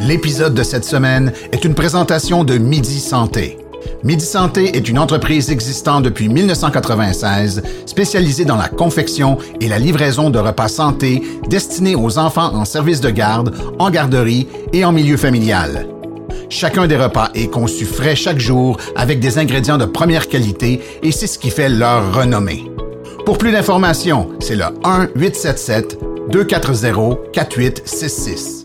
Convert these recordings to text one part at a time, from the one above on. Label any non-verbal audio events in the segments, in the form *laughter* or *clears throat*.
L'épisode de cette semaine est une présentation de Midi Santé. Midi Santé est une entreprise existant depuis 1996 spécialisée dans la confection et la livraison de repas santé destinés aux enfants en service de garde, en garderie et en milieu familial. Chacun des repas est conçu frais chaque jour avec des ingrédients de première qualité et c'est ce qui fait leur renommée. Pour plus d'informations, c'est le 1-877-240-4866.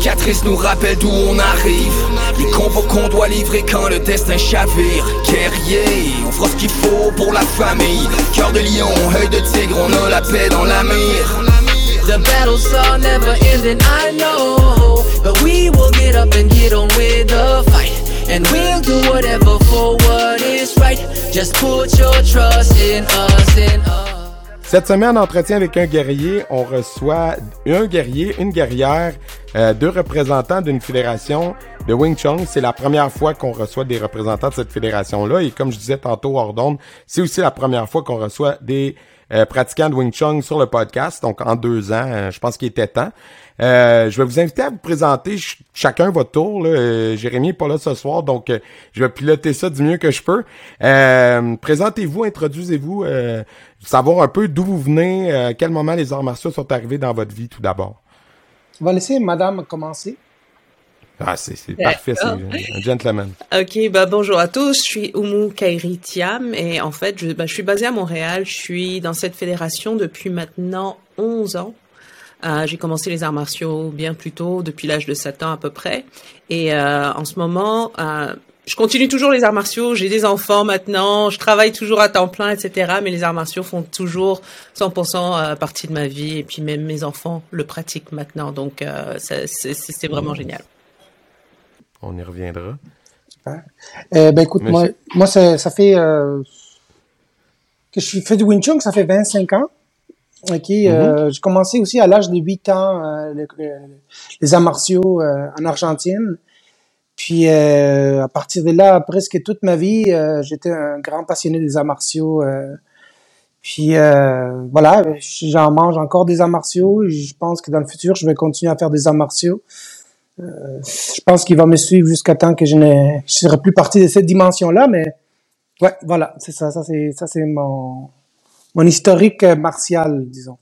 Cicatrices nous rappellent d'où on arrive. Les combos qu'on doit livrer quand le destin chavire. Guerrier, on fera ce qu'il faut pour la famille. Cœur de lion, œil de tigre, on a la paix dans la mire The battles are never ending, I know. But we will get up and get on with the fight. And we'll do whatever for what is right. Just put your trust in us, in us Cette semaine, entretien avec un guerrier, on reçoit un guerrier, une guerrière, euh, deux représentants d'une fédération de Wing Chun. C'est la première fois qu'on reçoit des représentants de cette fédération-là. Et comme je disais tantôt hors c'est aussi la première fois qu'on reçoit des euh, pratiquants de Wing Chun sur le podcast. Donc en deux ans, euh, je pense qu'il était temps. Euh, je vais vous inviter à vous présenter ch- chacun votre tour. Là. Euh, Jérémy est pas là ce soir, donc euh, je vais piloter ça du mieux que je peux. Euh, Présentez-vous, introduisez-vous, euh, savoir un peu d'où vous venez, euh, à quel moment les arts martiaux sont arrivés dans votre vie tout d'abord. On va laisser madame commencer. Ah, c'est c'est parfait, c'est un gentleman. Ok, bah bonjour à tous, je suis Oumu Kairi Thiam et en fait, je, bah, je suis basée à Montréal, je suis dans cette fédération depuis maintenant 11 ans. Euh, j'ai commencé les arts martiaux bien plus tôt, depuis l'âge de 7 ans à peu près. Et euh, en ce moment, euh, je continue toujours les arts martiaux, j'ai des enfants maintenant, je travaille toujours à temps plein, etc. Mais les arts martiaux font toujours 100% euh, partie de ma vie et puis même mes enfants le pratiquent maintenant. Donc euh, c'est c'est vraiment génial. On y reviendra. Euh, ben écoute, moi, Monsieur? moi ça, ça fait euh, que je suis- fais du Wing Chun, ça fait 25 ans. Ok, euh, j'ai commencé aussi à l'âge de 8 ans euh, le- le- les arts martiaux euh, en Argentine. Puis euh, à partir de là, presque toute ma vie, euh, j'étais un grand passionné des arts martiaux. euh. puis euh, voilà, j'en mange encore des arts martiaux. Je pense que dans le futur, je vais continuer à faire des arts martiaux. je pense qu'il va me suivre jusqu'à temps que je ne je serai plus partie de cette dimension-là, mais ouais, voilà, c'est ça, ça c'est ça c'est mon mon historique euh, martial, disons.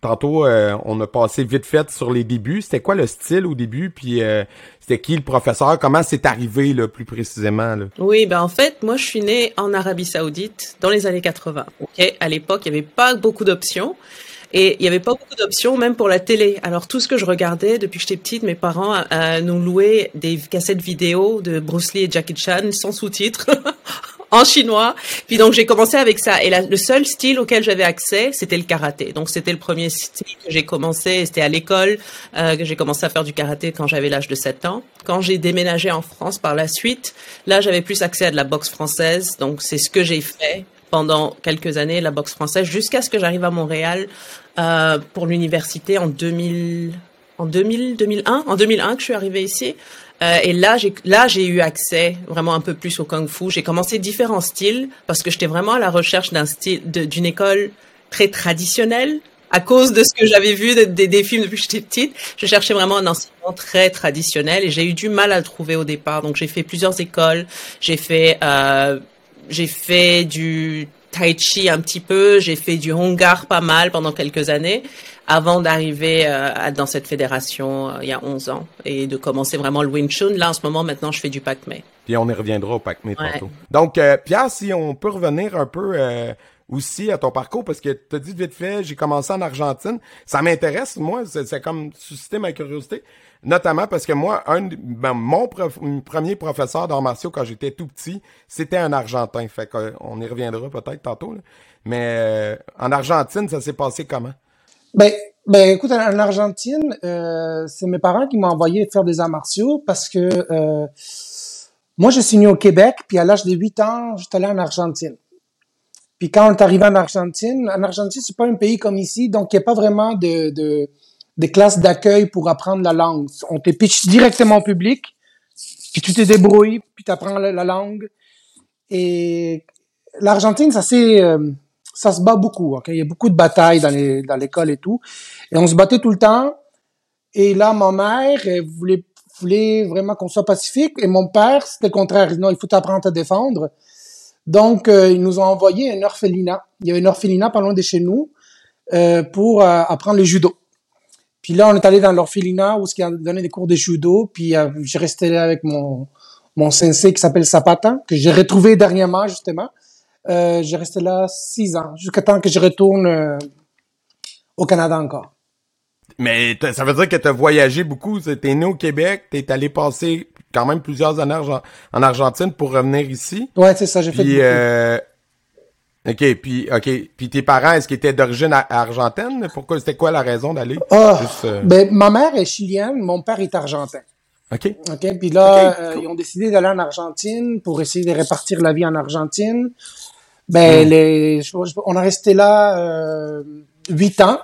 Tantôt, euh, on a passé vite fait sur les débuts. C'était quoi le style au début? Puis euh, c'était qui le professeur? Comment c'est arrivé là, plus précisément? Là? Oui, ben en fait, moi je suis née en Arabie Saoudite dans les années 80. Ok, à l'époque, il n'y avait pas beaucoup d'options et il n'y avait pas beaucoup d'options même pour la télé. Alors tout ce que je regardais depuis que j'étais petite, mes parents euh, nous louaient des cassettes vidéo de Bruce Lee et Jackie Chan sans sous-titres. *laughs* en chinois. Puis donc j'ai commencé avec ça. Et la- le seul style auquel j'avais accès, c'était le karaté. Donc c'était le premier style que j'ai commencé. C'était à l'école euh, que j'ai commencé à faire du karaté quand j'avais l'âge de 7 ans. Quand j'ai déménagé en France par la suite, là j'avais plus accès à de la boxe française. Donc c'est ce que j'ai fait pendant quelques années, la boxe française, jusqu'à ce que j'arrive à Montréal euh, pour l'université en 2000, en 2000, 2001, en 2001 que je suis arrivée ici. Euh, et là, j'ai là j'ai eu accès vraiment un peu plus au kung-fu. J'ai commencé différents styles parce que j'étais vraiment à la recherche d'un style, d'une école très traditionnelle. À cause de ce que j'avais vu de- des- des films depuis que j'étais petite, je cherchais vraiment un enseignement très traditionnel et j'ai eu du mal à le trouver au départ. Donc j'ai fait plusieurs écoles. J'ai fait euh, j'ai fait du tai chi un petit peu, j'ai fait du hongar pas mal pendant quelques années avant d'arriver euh, dans cette fédération euh, il y a 11 ans et de commencer vraiment le Wing Chun. Là, en ce moment, maintenant, je fais du Pac-Man. Puis on y reviendra au Ouais. tantôt. Donc, euh, Pierre, si on peut revenir un peu euh, aussi à ton parcours, parce que tu as dit vite fait, j'ai commencé en Argentine. Ça m'intéresse, moi, c'est comme susciter ma curiosité. Notamment parce que moi, un, ben, mon premier professeur d'arts martiaux quand j'étais tout petit, c'était un Argentin. Fait qu'on y reviendra peut-être tantôt. Mais euh, en Argentine, ça s'est passé comment? Ben, ben écoute, en en Argentine, euh, c'est mes parents qui m'ont envoyé faire des arts martiaux parce que euh, moi, je suis né au Québec, puis à l'âge de 8 ans, j'étais allé en Argentine. Puis quand on est arrivé en Argentine, en Argentine, c'est pas un pays comme ici, donc il n'y a pas vraiment de, classes d'accueil pour apprendre la langue. On te pitch directement au public, puis tu te débrouilles, puis tu apprends la, la langue. Et l'Argentine, ça c'est euh, ça se bat beaucoup. Il y a beaucoup de batailles dans l'école et tout. Et on se battait tout le temps. Et là, ma mère voulait, vraiment qu'on soit pacifique. Et mon père, c'était le contraire. Non, il faut apprendre à te défendre. Donc, euh, ils nous ont envoyé un orphelinat. Il y a un orphelinat pas loin de chez nous euh, pour euh, apprendre le judo. Puis là, on est allé dans l'orphelinat où il a donné des cours de judo. Puis euh, j'ai resté là avec mon mon sensei qui s'appelle Zapata, que j'ai retrouvé dernièrement justement. Euh, j'ai resté là six ans, jusqu'à temps que je retourne euh, au Canada encore. Mais ça veut dire que tu as voyagé beaucoup. T'es né au Québec, t'es allé passer quand même plusieurs années en Argentine pour revenir ici. Ouais, c'est ça, j'ai fait. Euh, ok, puis ok, puis tes parents, est-ce qu'ils étaient d'origine argentine? Pourquoi C'était quoi la raison d'aller oh, Ben ma mère est chilienne, mon père est argentin. OK. OK. Puis là, euh, ils ont décidé d'aller en Argentine pour essayer de répartir la vie en Argentine. Ben, hmm. les, on est resté là euh, huit ans.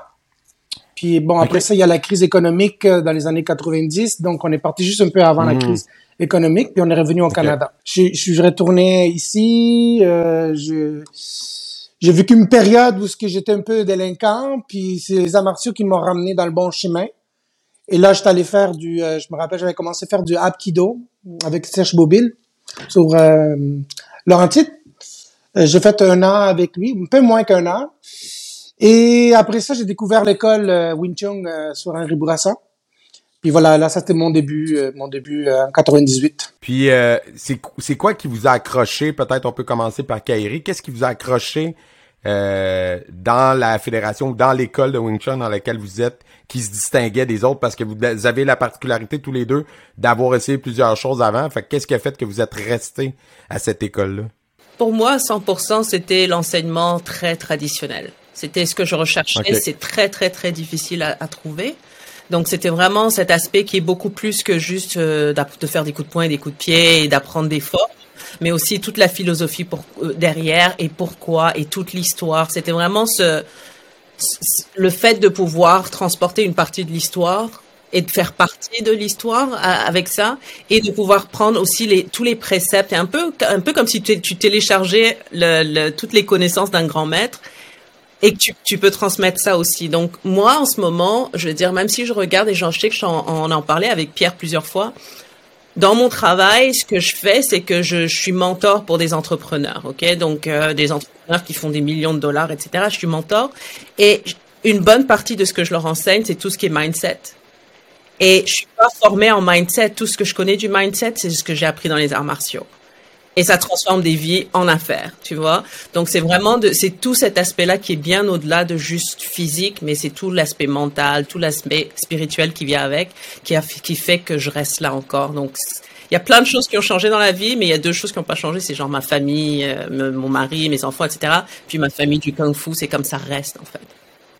Puis bon, après ça, il y a la crise économique euh, dans les années 90. Donc, on est parti juste un peu avant la hmm. crise économique. Puis on est revenu au Canada. Je, je suis retourné ici. Euh, je j'ai vécu une période où j'étais un peu délinquant, puis c'est les amartiaux qui m'ont ramené dans le bon chemin. Et là, j'étais allé faire du, euh, je me rappelle, j'avais commencé à faire du Apkido avec Serge Bobil sur euh, Laurentide. Euh, j'ai fait un an avec lui, un peu moins qu'un an. Et après ça, j'ai découvert l'école euh, Wing Chun sur Henri Bourassa. Puis voilà, là, ça c'était mon début, mon début en 98. Puis c'est c'est quoi qui vous a accroché? Peut-être on peut commencer par Kairi. Qu'est-ce qui vous a accroché euh, dans la fédération ou dans l'école de Wing Chun dans laquelle vous êtes qui se distinguait des autres? Parce que vous avez la particularité tous les deux d'avoir essayé plusieurs choses avant. Fait qu'est-ce qui a fait que vous êtes resté à cette école-là? Pour moi, 100%, c'était l'enseignement très traditionnel. C'était ce que je recherchais. C'est très, très, très difficile à, à trouver. Donc c'était vraiment cet aspect qui est beaucoup plus que juste euh, de faire des coups de poing et des coups de pied et d'apprendre des forces mais aussi toute la philosophie pour, euh, derrière et pourquoi et toute l'histoire. C'était vraiment ce, le fait de pouvoir transporter une partie de l'histoire et de faire partie de l'histoire euh, avec ça et de pouvoir prendre aussi les, tous les préceptes et un peu un peu comme si tu, tu téléchargeais le, toutes les connaissances d'un grand maître et que tu, tu, peux transmettre ça aussi. Donc moi en ce moment, je veux dire même si je regarde et j'en sais que j'en en, en parlais avec Pierre plusieurs fois, dans mon travail, ce que je fais, c'est que je, je, suis mentor pour des entrepreneurs, ok? Donc euh, des entrepreneurs qui font des millions de dollars, etc. Je suis mentor et une bonne partie de ce que je leur enseigne, c'est tout ce qui est mindset. Et je suis pas formée en mindset. Tout ce que je connais du mindset, c'est ce que j'ai appris dans les arts martiaux et ça transforme des vies en affaires, tu vois. Donc c'est vraiment de, c'est tout cet aspect-là qui est bien au-delà de juste physique, mais c'est tout l'aspect mental, tout l'aspect spirituel qui vient avec, qui a, qui fait que je reste là encore. Donc il y a plein de choses qui ont changé dans la vie, mais il y a deux choses qui n'ont pas changé, c'est genre ma famille, euh, mon mari, mes enfants, etc. Puis ma famille du kung-fu, c'est comme ça reste en fait.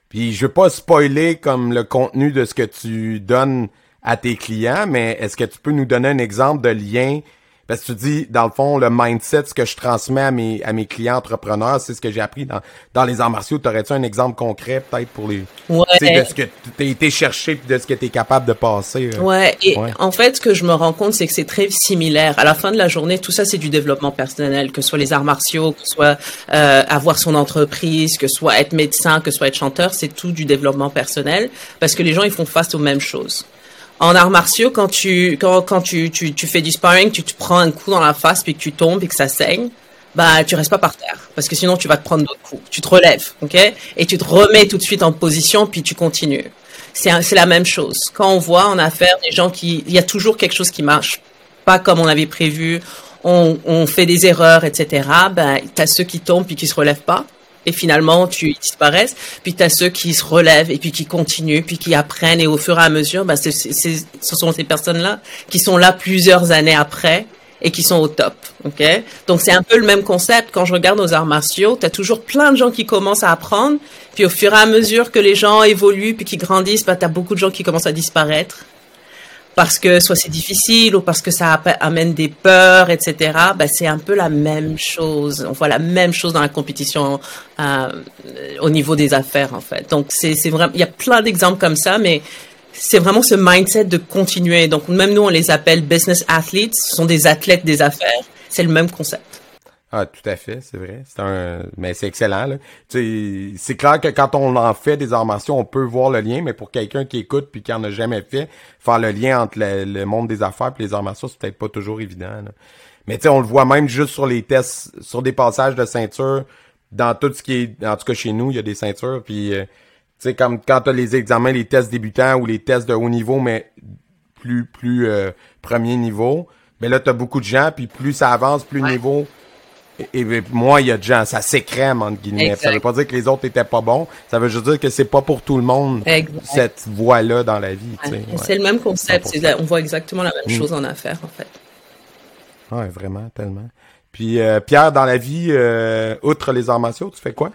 Puis je veux pas spoiler comme le contenu de ce que tu donnes à tes clients, mais est-ce que tu peux nous donner un exemple de lien parce que tu dis, dans le fond, le mindset, ce que je transmets à mes, à mes clients entrepreneurs, c'est ce que j'ai appris dans, dans les arts martiaux. T'aurais-tu un exemple concret, peut-être, pour les... Ouais. de ce que t'as été cherché de ce que t'es capable de passer. Euh? Ouais. Et en fait, ce que je me rends compte, c'est que c'est très similaire. À la fin de la journée, tout ça, c'est du développement personnel, que ce soit les arts martiaux, que ce soit euh, avoir son entreprise, que ce soit être médecin, que ce soit être chanteur, c'est tout du développement personnel. Parce que les gens, ils font face aux mêmes choses en arts martiaux, quand tu quand, quand tu, tu, tu fais du sparring, tu te prends un coup dans la face puis que tu tombes et que ça saigne, bah tu restes pas par terre parce que sinon tu vas te prendre d'autres coups. Tu te relèves, ok, et tu te remets tout de suite en position puis tu continues. C'est la même chose. Quand on voit en affaires des gens qui, il y a toujours quelque chose qui marche pas comme on avait prévu. On, on fait des erreurs, etc. Ben t'as ceux qui tombent puis qui se relèvent pas et finalement tu disparaisses. Puis tu as ceux qui se relèvent et puis qui continuent, puis qui apprennent et au fur et à mesure, bah, ce sont ces personnes-là qui sont là plusieurs années après et qui sont au top. Donc c'est un peu le même concept. Quand je regarde nos arts martiaux, tu as toujours plein de gens qui commencent à apprendre, puis au fur et à mesure que les gens évoluent puis qui grandissent, bah, tu as beaucoup de gens qui commencent à disparaître parce que soit c'est difficile ou parce que ça amène des peurs, etc. Ben, c'est un peu la même chose. On voit la même chose dans la compétition euh, au niveau des affaires, en fait. Donc, il y a plein d'exemples comme ça, mais c'est vraiment ce mindset de continuer. Donc, même nous, on les appelle business athletes. Ce sont des athlètes des affaires. C'est le même concept. Ah, tout à fait, c'est vrai. C'est un, mais c'est excellent. Là. C'est clair que quand on en fait des arts martiaux, on peut voir le lien, mais pour quelqu'un qui écoute puis qui en a jamais fait, faire le lien entre le, monde des affaires et les arts martiaux, c'est peut-être pas toujours évident. Là. Mais tu sais, on le voit même juste sur les tests, sur des passages de ceinture, dans tout ce qui est, en tout cas chez nous, il y a des ceintures, puis euh, tu sais, comme quand t'as les examens, les tests débutants ou les tests de haut niveau, mais plus plus euh, premier niveau, mais là t'as beaucoup de gens, puis plus ça avance, plus le niveau et, moi, il y a de gens, ça s'écrème, entre guillemets. Ça veut pas dire que les autres étaient pas bons. Ça veut juste dire que c'est pas pour tout le monde, cette voie-là dans la vie. C'est le même concept. on voit exactement la même mm. chose en affaires, en fait. Ouais, vraiment, tellement. Puis, euh, Pierre, dans la vie, euh, outre les arts martiaux, tu fais quoi?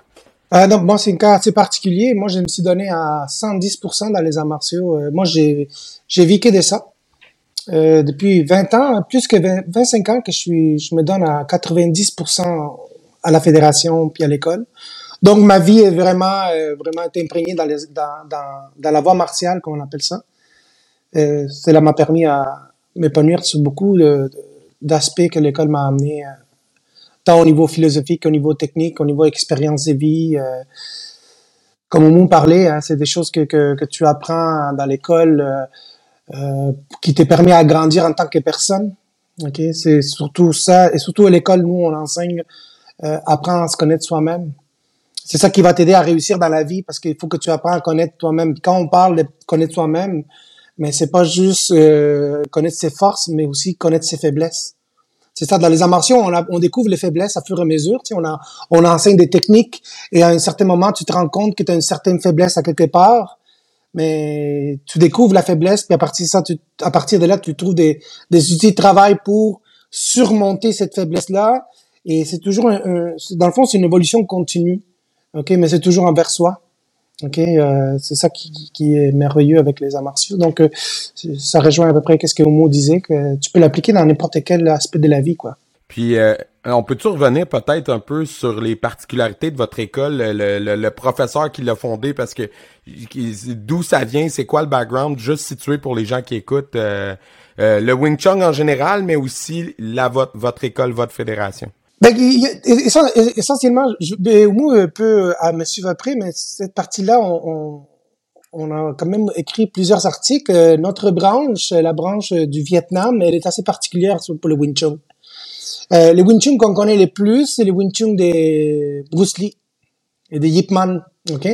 Euh, non, moi, c'est un cas assez particulier. Moi, je me suis donné à 110% dans les arts martiaux. Euh, moi, j'ai, j'ai vécu de ça. Euh, depuis 20 ans, plus que 25 ans que je suis, je me donne à 90% à la fédération puis à l'école. Donc ma vie est vraiment, euh, vraiment imprégnée dans, la voie martiale, comme on appelle ça. Euh, cela m'a permis à m'épanouir sur beaucoup d'aspects que l'école m'a amené, tant au niveau philosophique, au niveau technique, au niveau expérience de vie. Comme on parlait, hein, c'est des choses que, tu apprends dans l'école qui te permet à grandir en tant que personne. Ok, c'est surtout ça, et surtout à l'école, nous on enseigne euh, apprendre à se connaître soi-même. C'est ça qui va t'aider à réussir dans la vie parce qu'il faut que tu apprennes à connaître toi-même. Quand on parle de connaître soi-même, mais c'est pas juste euh, connaître ses forces, mais aussi connaître ses faiblesses. C'est ça, dans les martiaux, on, on découvre les faiblesses à fur et à mesure. Tu sais, on, a, on enseigne des techniques et à un certain moment, tu te rends compte que tu as une certaine faiblesse à quelque part mais tu découvres la faiblesse, puis à partir de ça, tu, à partir de là, tu trouves des, des outils de travail pour surmonter cette faiblesse-là. Et c'est toujours, un, dans le fond, c'est une évolution continue, ok, mais c'est toujours envers soi. Ok, euh, c'est ça qui, qui, est merveilleux avec les arts martiaux. Donc, euh, ça rejoint à peu près ce que Homo disait, que tu peux l'appliquer dans n'importe quel aspect de la vie, quoi. Puis, euh, on peut-tu revenir peut-être un peu sur les particularités de votre école, le, professeur qui l'a fondé, parce que d'où ça vient, c'est quoi le background, juste situé pour les gens qui écoutent euh, euh, le Wing Chun en général, mais aussi la votre, votre école, votre fédération. Ben, essentiellement, je, ben, moi, un peu à me suivre après, mais cette partie-là, on, on, a quand même écrit plusieurs articles. Notre branche, la branche du Vietnam, elle est assez particulière pour le Wing Chun. Euh, les Wing Chun qu'on connaît les plus, c'est les Wing Chun de Bruce Lee et de Yip Man, ok?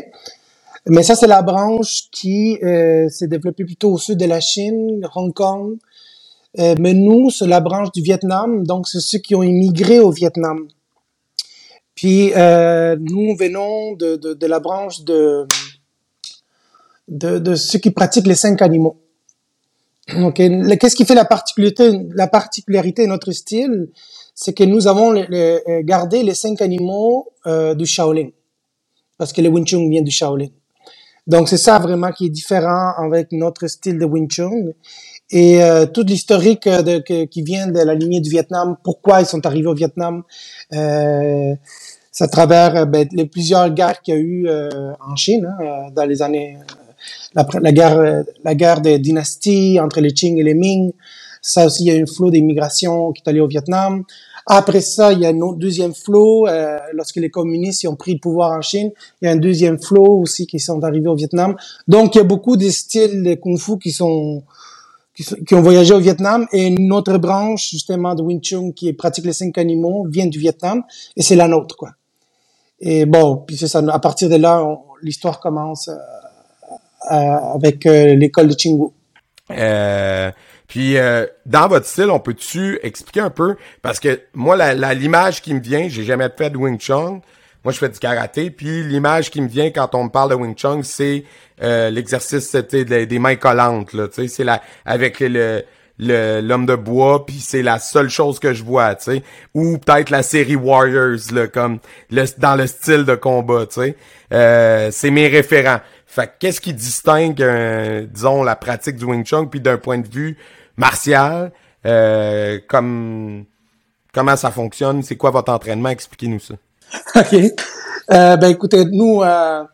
Mais ça, c'est la branche qui euh, s'est développée plutôt au sud de la Chine, Hong Kong. Euh, mais nous, c'est la branche du Vietnam, donc c'est ceux qui ont immigré au Vietnam. Puis euh, nous venons de, de, la branche de, de, ceux qui pratiquent les cinq animaux. Qu'est-ce qui fait la particularité, la particularité de notre style? C'est que nous avons euh, gardé les cinq animaux euh, du Shaolin, parce que le Wing Chun vient du Shaolin. Donc c'est ça vraiment qui est différent avec notre style de Wing Chun. Et euh, toute l'historique de, qui vient de la lignée du Vietnam, pourquoi ils sont arrivés au Vietnam, euh, c'est à travers ben, les plusieurs guerres qu'il y a eu euh, en Chine hein, dans les années la, la, guerre, la guerre des dynasties entre les Qing et les Ming. Ça aussi, il y a un flot d'immigration qui est allé au Vietnam. Après ça, il y a un deuxième flot. Euh, lorsque les communistes ont pris le pouvoir en Chine, il y a un deuxième flot aussi qui sont arrivés au Vietnam. Donc, il y a beaucoup de styles de kung-fu qui sont qui, ont voyagé au Vietnam et notre branche justement de Wing Chun qui pratique les cinq animaux vient du Vietnam et c'est la nôtre quoi. Et bon, puis c'est ça. À partir de là, l'histoire commence. Euh, avec euh, l'école de Chingu. Euh, puis dans votre style, on peut-tu expliquer un peu? Parce que moi la l'image qui me vient, j'ai jamais fait de Wing Chun. Moi, je fais du karaté, puis l'image qui me vient quand on me parle de Wing Chun, c'est l'exercice des, des mains collantes. Là, c'est la avec le l'homme de bois puis c'est la seule chose que je vois tu sais. Ou peut-être la série Warriors là comme le, dans le style de combat tu sais. Euh, c'est mes référents. Fait qu'est-ce qui distingue euh, disons la pratique du Wing Chun puis d'un point de vue martial euh, comme comment ça fonctionne? C'est quoi votre entraînement? Expliquez-nous ça *laughs* ok ben écoutez nous ben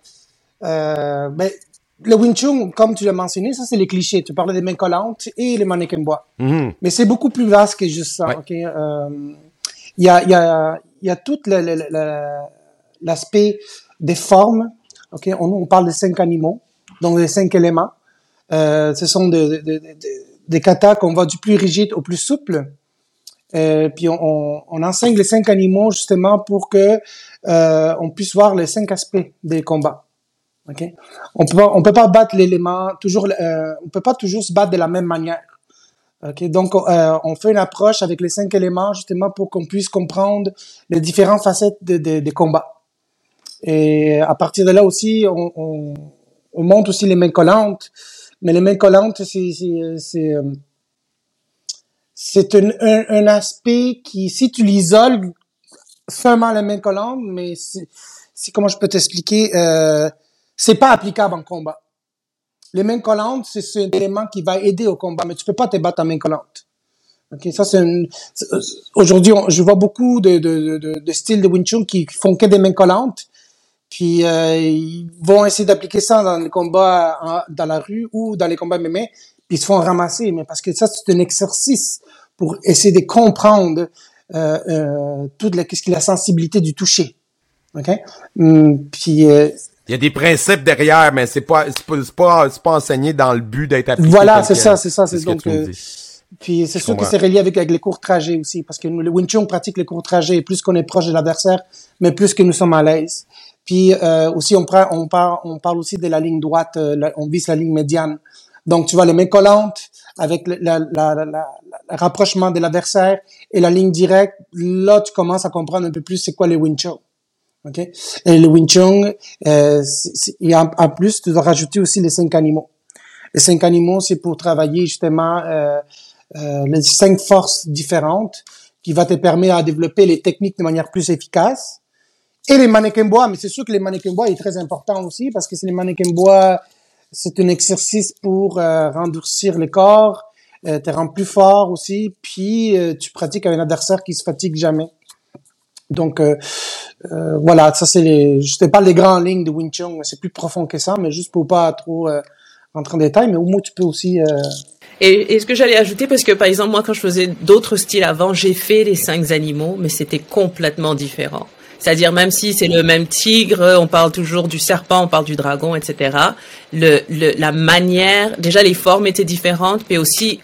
le Wing Chun, comme tu l'as mentionné, ça c'est les clichés. Tu parlais des mains collantes et les mannequins bois. Mm-hmm. Mais c'est beaucoup plus vaste que juste ça. Ok, euh, il y a, y, a, il y a tout l'aspect des formes. Ok, on, on parle des cinq animaux, donc les cinq éléments. Euh, ce sont de- de- de- de- des katas qu'on va du plus rigide au plus souple. Euh, puis on, enseigne les cinq animaux justement pour que euh, on puisse voir les cinq aspects des combats. Ok, on peut peut pas battre l'élément toujours, euh, on peut pas toujours se battre de la même manière. Ok, donc euh, on fait une approche avec les cinq éléments justement pour qu'on puisse comprendre les différentes facettes des de, des combats. Et à partir de là aussi, on monte aussi les mains collantes. Mais les mains collantes, c'est c'est euh, un, un, un aspect qui, si tu l'isoles seulement les mains collantes, mais c'est comment je peux t'expliquer, euh, c'est pas applicable en combat. Les mains collantes, c'est un élément qui va aider au combat, mais tu peux pas te battre en main collante. Ok, ça c'est euh, aujourd'hui, je vois beaucoup de, de, de, de styles de Wing Chun qui font que des mains collantes, puis euh, ils vont essayer d'appliquer ça dans les combats en- dans la rue ou dans les combats MMA, puis ils se font ramasser, mais parce que ça c'est un exercice pour essayer de comprendre euh, euh, toute la, qu'est-ce la sensibilité du toucher. Ok, Hum, puis euh, Il y a des principes derrière, mais c'est pas, c'est pas, c'est pas, pas enseigné dans le but d'être appliqué. Voilà, c'est ça, c'est ça, c'est ce que donc, tu me euh, dis. Puis c'est sûr que c'est relié avec, avec les courts trajets aussi, parce que nous, le Wing Chun pratique les courts trajets, plus qu'on est proche de l'adversaire, mais plus que nous sommes à l'aise. Puis euh, aussi, on, prend, on, parle, on parle aussi de la ligne droite, euh, on vise la ligne médiane. Donc, tu vois, les mains collantes avec le la, la, le rapprochement de l'adversaire et la ligne directe, là, tu commences à comprendre un peu plus c'est quoi les Wing Chun. OK? Et le Wing Chun, euh, et en, en plus, tu dois rajouter aussi les cinq animaux. Les cinq animaux, c'est pour travailler justement euh, euh, les cinq forces différentes qui va te permettre à développer les techniques de manière plus efficace. Et les mannequins bois, mais c'est sûr que les mannequins bois est très important aussi parce que c'est les mannequins bois, c'est un exercice pour euh, rendurcir le corps, euh, te rendre plus fort aussi, puis euh, tu pratiques avec un adversaire qui se fatigue jamais. Donc euh, euh, voilà, ça c'est les, je te parle des grandes lignes de Wing Chun, c'est plus profond que ça, mais juste pour pas trop euh, rentrer en détail, mais au moins tu peux aussi Et, et ce que j'allais ajouter, parce que par exemple, moi, quand je faisais d'autres styles avant, j'ai fait les cinq animaux, mais c'était complètement différent. C'est-à-dire, même si c'est le même tigre, on parle toujours du serpent, on parle du dragon, etc. Le, le, la manière, déjà les formes étaient différentes, mais aussi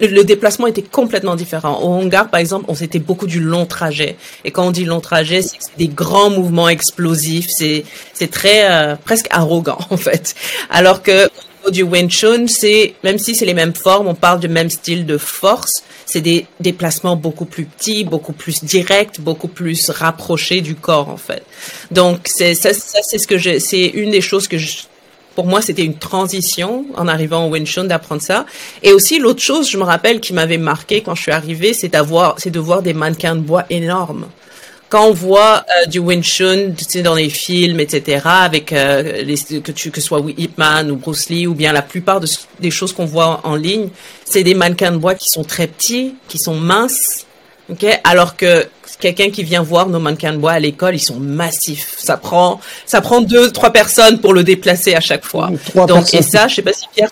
le déplacement était complètement différent. Au Hongar, par exemple, on s'était beaucoup du long trajet. Et quand on dit long trajet, c'est des grands mouvements explosifs. C'est c'est très euh, presque arrogant *laughs* en fait. Alors que du Wing c'est même si c'est les mêmes formes, on parle du même style de force. C'est des déplacements beaucoup plus petits, beaucoup plus directs, beaucoup plus rapprochés du corps en fait. Donc c'est ça, c'est ce que c'est une des choses que pour moi, c'était une transition en arrivant au Wing d'apprendre ça. Et aussi, l'autre chose, je me rappelle, qui m'avait marqué quand je suis arrivée, c'est d'avoir, c'est de voir des mannequins de bois énormes. Quand on voit euh, du Wing Chun, tu sais, dans les films, etc., avec euh, les, que tu que ce soit Ip Man ou Bruce Lee ou bien la plupart de, des choses qu'on voit en ligne, c'est des mannequins de bois qui sont très petits, qui sont minces, ok, alors que quelqu'un qui vient voir nos mannequins de bois à l'école, ils sont massifs. Ça prend ça prend deux trois personnes pour le déplacer à chaque fois. Trois Donc personnes. et ça, je sais pas si Pierre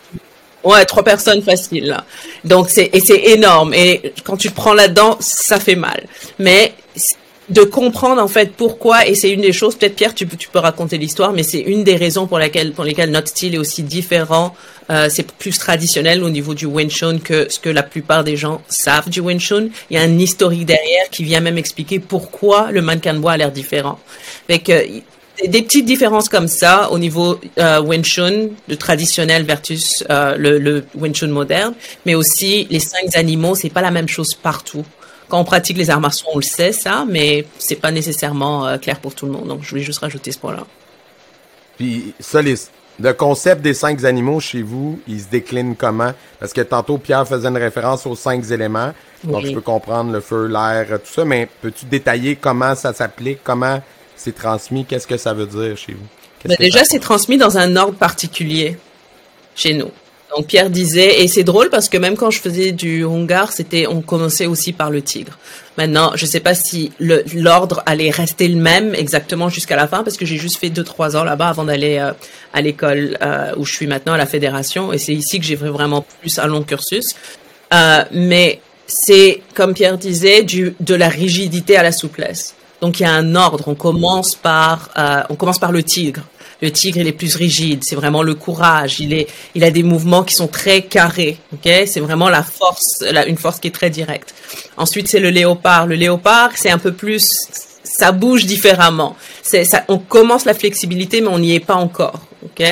Ouais, trois personnes facile là. Donc c'est et c'est énorme et quand tu te prends là-dedans, ça fait mal. Mais de comprendre en fait pourquoi et c'est une des choses peut-être Pierre tu peux tu peux raconter l'histoire mais c'est une des raisons pour laquelle pour lesquelles notre style est aussi différent. Euh, c'est plus traditionnel au niveau du Wing que ce que la plupart des gens savent du Wing il y a un historique derrière qui vient même expliquer pourquoi le mannequin de bois a l'air différent. Que des- petites différences comme ça au niveau euh, Wing de traditionnel versus euh, le, le Wing moderne, mais aussi les cinq animaux, c'est pas la même chose partout. Quand on pratique les arts martiaux, on le sait ça, mais c'est pas nécessairement euh, clair pour tout le monde. Donc je voulais juste rajouter ce point-là. Puis ça, les, le concept des cinq animaux chez vous, il se décline comment? Parce que tantôt, Pierre faisait une référence aux cinq éléments. Donc, je peux comprendre le feu, l'air, tout ça, mais peux-tu détailler comment ça s'applique, comment c'est transmis, qu'est-ce que ça veut dire chez vous? Ben déjà, c'est transmis dans un ordre particulier chez nous. Donc Pierre disait, et c'est drôle parce que même quand je faisais du Hongar, c'était, on commençait aussi par le tigre. Maintenant, je sais pas si l'ordre allait rester le même exactement jusqu'à la fin parce que j'ai juste fait deux trois ans là-bas avant d'aller euh, à l'école euh, où je suis maintenant à la fédération et c'est ici que j'ai vraiment plus un long cursus. Euh, mais c'est comme Pierre disait, de la rigidité à la souplesse. Donc il y a un ordre. On commence par, on commence par le tigre. Le tigre, il est plus rigide. C'est vraiment le courage. Il est, il a des mouvements qui sont très carrés. Ok, c'est vraiment la force, une force qui est très directe. Ensuite, c'est le léopard. Le léopard, c'est un peu plus, ça bouge différemment. C'est, ça, on commence la flexibilité, mais on n'y est pas encore. Ok?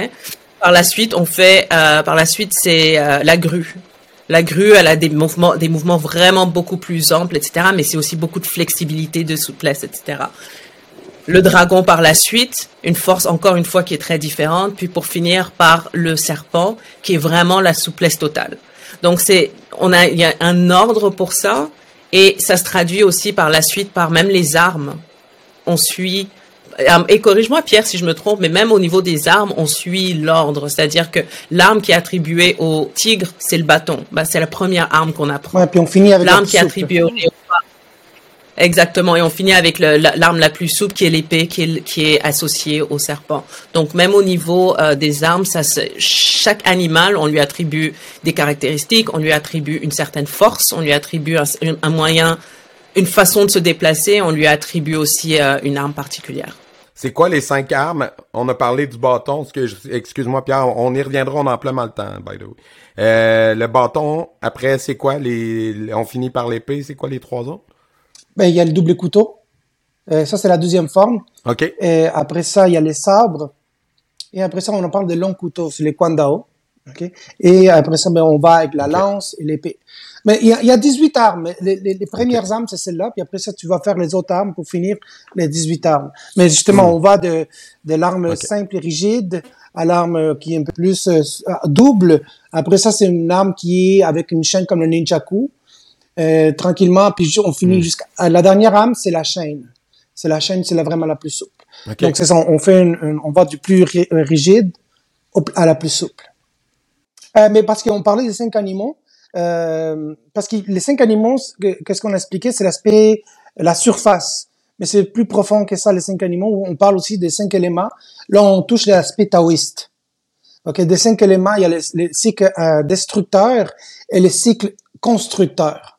Par la suite, on fait, euh, par la suite, c'est euh, la grue. La grue, elle a des mouvements, des mouvements vraiment beaucoup plus amples, etc. Mais c'est aussi beaucoup de flexibilité, de souplesse, etc. Le dragon par la suite, une force encore une fois qui est très différente. Puis pour finir par le serpent, qui est vraiment la souplesse totale. Donc c'est, on a, il y a un ordre pour ça. Et ça se traduit aussi par la suite par même les armes. On suit euh, et corrige-moi Pierre si je me trompe, mais même au niveau des armes, on suit l'ordre. C'est-à-dire que l'arme qui est attribuée au tigre, c'est le bâton. Bah, c'est la première arme qu'on apprend. Ouais, puis on finit avec l'arme qui est attribuée au léopard. Exactement, et on finit avec l'arme la, plus souple qui est l'épée, qui est, associée au serpent. Donc même au niveau euh, des armes, chaque animal, on lui attribue des caractéristiques, on lui attribue une certaine force, on lui attribue un, moyen, une façon de se déplacer, on lui attribue aussi euh, une arme particulière. C'est quoi les cinq armes? On a parlé du bâton. Excuse-moi, Pierre, on y reviendra, on a plein le temps, by the way. Euh, le bâton, après, c'est quoi? Les, on finit par l'épée, c'est quoi les trois autres? Ben, il y a le double couteau. Euh, ça, c'est la deuxième forme. OK. Et après ça, il y a les sabres. Et après ça, on en parle de longs couteaux, c'est les kwandao. OK. Et après ça, ben, on va avec la lance et l'épée. Mais il y a, il y a 18 armes. Les, les, les premières armes, c'est celle-là. Puis après ça, tu vas faire les autres armes pour finir les 18 armes. Mais justement, hmm. on va de, de l'arme simple et rigide à l'arme qui est un peu plus euh, double. Après ça, c'est une arme qui est avec une chaîne comme le ninjaku. Euh, tranquillement, puis on finit hmm. jusqu'à... La dernière arme, c'est la chaîne. C'est la chaîne, c'est vraiment la plus souple. Donc c'est ça, on fait une, on va du plus rigide à la plus souple. Euh, mais parce qu'on parlait des cinq animaux, euh, parce que les cinq animaux, qu'est-ce qu'on a expliqué, c'est l'aspect, la surface. Mais c'est plus profond que ça, les cinq animaux. On parle aussi des cinq éléments. Là, on touche l'aspect taoïste. Ok, des cinq éléments, il y a les, cycles euh, destructeurs et les cycles constructeurs.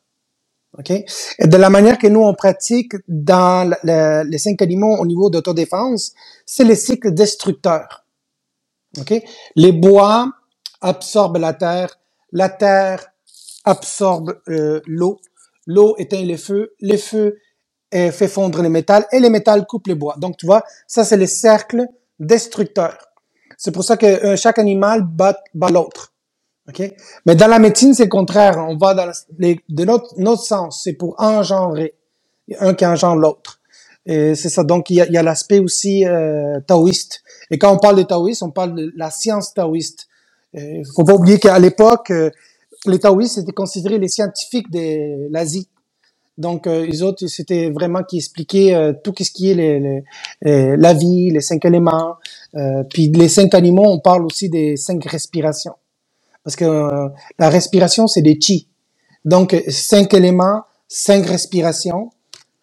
Ok, et de la manière que nous on pratique dans les cinq animaux au niveau d'autodéfense, c'est les cycles destructeurs. Les bois absorbent la terre, la terre absorbe euh, l'eau, l'eau éteint les feux, les feux euh, fait fondre les métals et les métals coupent les bois. Donc tu vois, ça c'est les cercles destructeurs. C'est pour ça que euh, chaque animal bat, bat l'autre. Okay? Mais dans la médecine, c'est le contraire. On va dans les, de notre, notre sens. C'est pour engendrer. Un qui engendre l'autre. Et c'est ça. Donc, il y a, y a l'aspect aussi euh, taoïste. Et quand on parle de taoïste, on parle de la science taoïste. Il faut pas oublier qu'à l'époque, les taoïstes étaient considérés les scientifiques de l'Asie. Donc, euh, les autres, c'était vraiment qui expliquaient euh, tout ce qui est les, euh, la vie, les cinq éléments. puis les cinq animaux, on parle aussi des cinq respirations. Parce que la respiration, c'est des chi. Donc, cinq éléments, cinq respirations.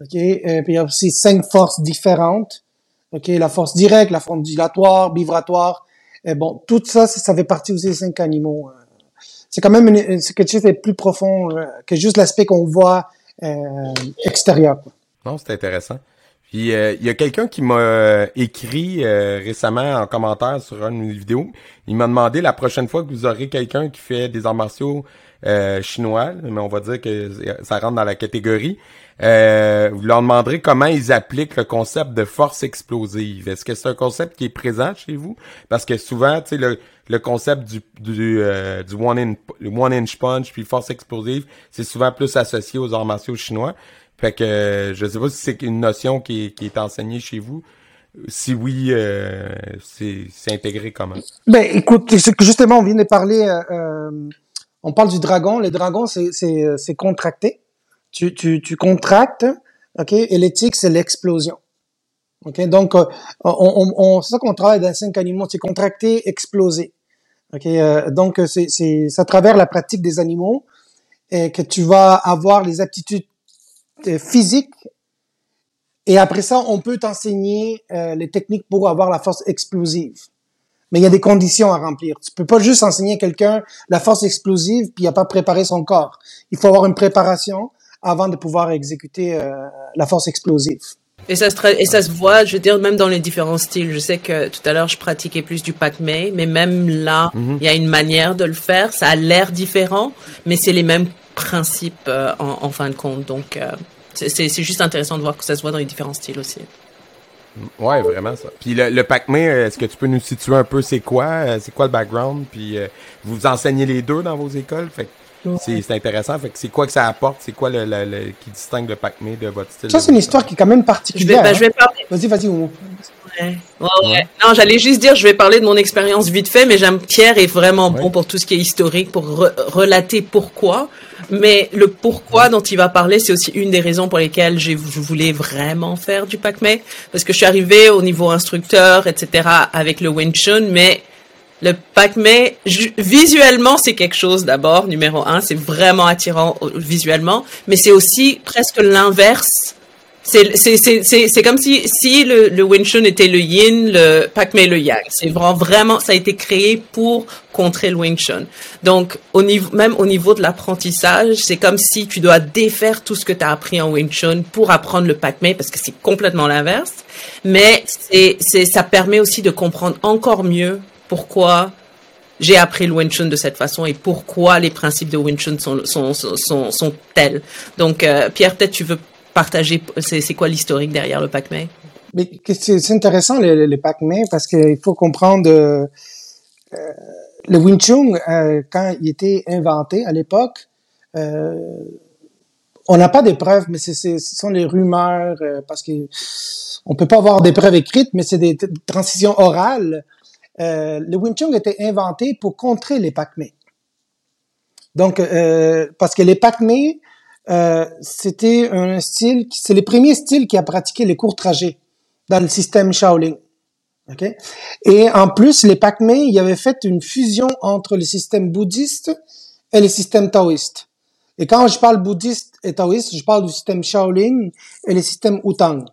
OK? puis il y a aussi cinq forces différentes. OK? La force directe, la force dilatoire, vibratoire. Et bon, tout ça, ça fait partie aussi des cinq animaux c'est quand même une, c'est quelque chose de plus profond euh, que juste l'aspect qu'on voit euh, extérieur. Non, c'est intéressant. Euh, il y a quelqu'un qui m'a écrit récemment en commentaire sur une vidéo. Il m'a demandé la prochaine fois que vous aurez quelqu'un qui fait des arts martiaux chinois, mais on va dire que ça rentre dans la catégorie. Vous leur demanderez comment ils appliquent le concept de force explosive. Est-ce que c'est un concept qui est présent chez vous? Parce que souvent, tu sais, le, le concept du, du, euh, du one, in, one inch punch puis force explosive, c'est souvent plus associé aux arts martiaux chinois. Fait que euh, je sais pas si c'est une notion qui, qui est enseignée chez vous. Si oui, euh, c'est intégré comment? Ben écoute, justement, on vient de parler, on parle du dragon. Le dragon, c'est contracté. Tu, tu, tu contractes, ok, et l'éthique, c'est l'explosion. Okay? Donc, euh, on, on, c'est ça qu'on travaille dans cinq animaux, c'est contracter, exploser. Okay? Euh, donc, c'est, c'est, à travers la pratique des animaux et que tu vas avoir les aptitudes euh, physiques. Et après ça, on peut t'enseigner les techniques pour avoir la force explosive. Mais il y a des conditions à remplir. Tu peux pas juste enseigner quelqu'un la force explosive puis il a pas préparé son corps. Il faut avoir une préparation avant de pouvoir exécuter la force explosive. Et ça, se et ça se voit, je veux dire, même dans les différents styles. Je sais que tout à l'heure, je pratiquais plus du Pac-Man, mais même là, Mhm. il y a une manière de le faire. Ça a l'air différent, mais c'est les mêmes principes euh, en, en fin de compte. Donc, euh, c'est- c'est c'est juste intéressant de voir que ça se voit dans les différents styles aussi. Ouais, vraiment ça. Puis le, le Pac-Man, euh, est-ce que tu peux nous situer un peu c'est quoi, euh, c'est quoi le background, puis euh, vous enseignez les deux dans vos écoles, fait que c'est c'est intéressant. Fait que c'est quoi que ça apporte, c'est quoi le, le- le- qui distingue le Pac-Man de votre style. Ça, c'est une histoire qui est quand même Je vais, particulière. je vais hein. parler. Vas-y, vas-y, Oumo. Ouais. Ouais, ouais. Non, j'allais juste dire, je vais parler de mon expérience vite fait, mais j'aime Pierre est vraiment bon pour tout ce qui est historique, pour re- relater pourquoi. Mais le pourquoi dont il va parler, c'est aussi une des raisons pour lesquelles j'ai, je voulais vraiment faire du Pac-Man, parce que je suis arrivée au niveau instructeur, etc., avec le Wing Chun, mais le Pac-Man, visuellement, c'est quelque chose d'abord, numéro un, c'est vraiment attirant visuellement, mais c'est aussi presque l'inverse c'est comme si si le le Wing Chun était le Yin, le Pac-Man le Yang. C'est vraiment vraiment ça a été créé pour contrer le Wing Chun. Donc au niveau même au niveau de l'apprentissage, c'est comme si tu dois défaire tout ce que tu as appris en Wing Chun pour apprendre le Pac-Man parce que c'est complètement l'inverse. Mais c'est ça permet aussi de comprendre encore mieux pourquoi j'ai appris le Wing Chun de cette façon et pourquoi les principes de Wing Chun sont, sont, sont, tels. Donc, euh, Pierre, peut-être tu veux partager, c'est quoi l'historique derrière le que c'est intéressant les- les Pac-Man parce qu'il faut comprendre euh, le Wing Chun euh, quand il était inventé à l'époque. on n'a pas de preuves, mais ce sont les rumeurs parce que on peut pas avoir des preuves écrites, mais c'est des transitions orales. Euh, le Wing Chun était inventé pour contrer les Pac-Man. Donc, euh, parce que les Pac-Man, euh, c'était un style, c'est le premier style qui a pratiqué les courts trajets dans le système Shaolin. OK? Et en plus, les Pac-Man, il y avait fait une fusion entre le système bouddhiste et le système taoïste. Et quand je parle bouddhiste et taoïste, je parle du système Shaolin et le système Wutang.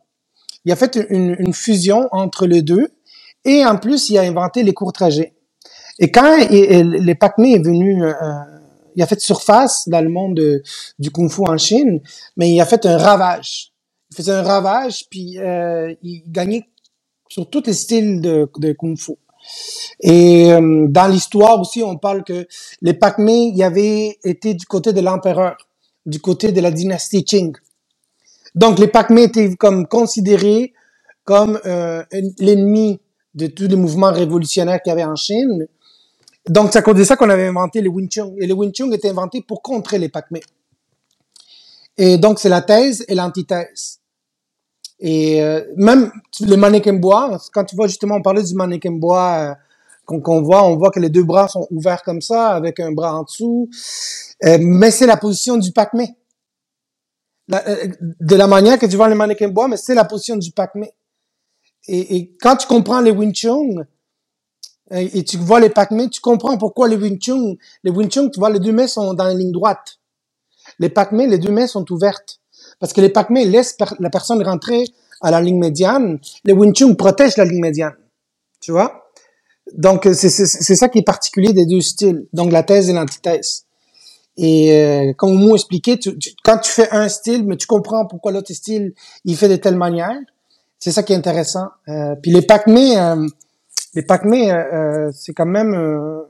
Il a fait une, une fusion entre les deux et en plus, il a inventé les courts trajets. Et quand les Pac-Man est venu, euh, il a fait surface dans le monde de- du Kung Fu en Chine, mais il a fait un ravage. Il faisait un ravage, puis euh, il gagnait sur tous les styles de, de Kung Fu. Et euh, dans l'histoire aussi, on parle que les Pac-Man, il avait été du côté de l'empereur, du côté de la dynastie Qing. Donc les Pac-Man étaient comme considérés comme euh, l'ennemi de tous les mouvements révolutionnaires qu'il y avait en Chine. Donc c'est à cause de ça qu'on avait inventé le Wing Chun. Et le Wing Chun était inventé pour contrer les Pac-Man. Et donc c'est la thèse et l'antithèse. Et euh, même le mannequin bois, quand tu vois justement, on parlait du mannequin bois euh, qu'on voit, on voit que les deux bras sont ouverts comme ça, avec un bras en dessous. Euh, mais c'est la position du Pac-Man. Euh, de la manière que tu vois le mannequin bois, mais c'est la position du Pac-Man. Et, et quand tu comprends les Wing Chun, et tu vois les Pac-Man, tu comprends pourquoi les Wing Chun, les Wing Chun, tu vois, les deux mains sont dans la ligne droite. Les Pac-Man, les deux mains sont ouvertes. Parce que les Pac-Man laissent la personne rentrer à la ligne médiane. Les Wing Chun protègent la ligne médiane. Tu vois? Donc, c'est ça qui est particulier des deux styles. Donc, la thèse et l'antithèse. Et euh, comme Mou expliquait, tu, tu- quand tu fais un style, mais tu comprends pourquoi l'autre style, il fait de telle manière, c'est ça qui est intéressant. Euh, puis les Pac-Man, euh, les Pac-Man, euh, euh, c'est quand même euh,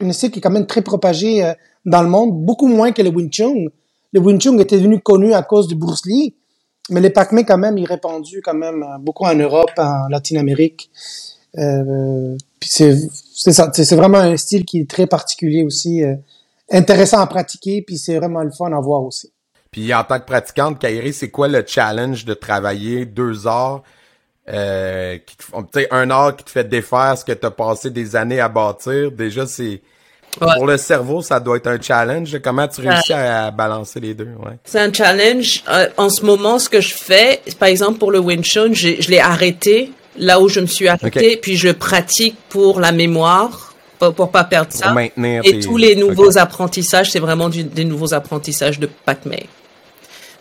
un style qui est quand même très propagé euh, dans le monde, beaucoup moins que le Wing Chun. Le Wing Chun était devenu connu à cause de Bruce Lee, mais les Pac-Man quand même, il est répandu quand même beaucoup en Europe, en Latine-Amérique. Puis c'est c'est c'est vraiment un style qui est très particulier aussi, intéressant à pratiquer, puis c'est vraiment le fun à voir aussi. Puis en tant que pratiquante, Kairi, c'est quoi le challenge de travailler deux heures, euh, qui te font- tu sais, un heure qui te fait défaire ce que tu as passé des années à bâtir? Déjà, c'est Ouais. pour le cerveau, ça doit être un challenge. Comment tu réussis à, à balancer les deux? Ouais. C'est un challenge. Euh, en ce moment, ce que je fais, par exemple pour le Wing Chun, je l'ai arrêté là où je me suis arrêté, puis je pratique pour la mémoire, pour, pour pas perdre ça. Pour maintenir Et tes- tous les nouveaux apprentissages, c'est vraiment du- des nouveaux apprentissages de Pac-Man.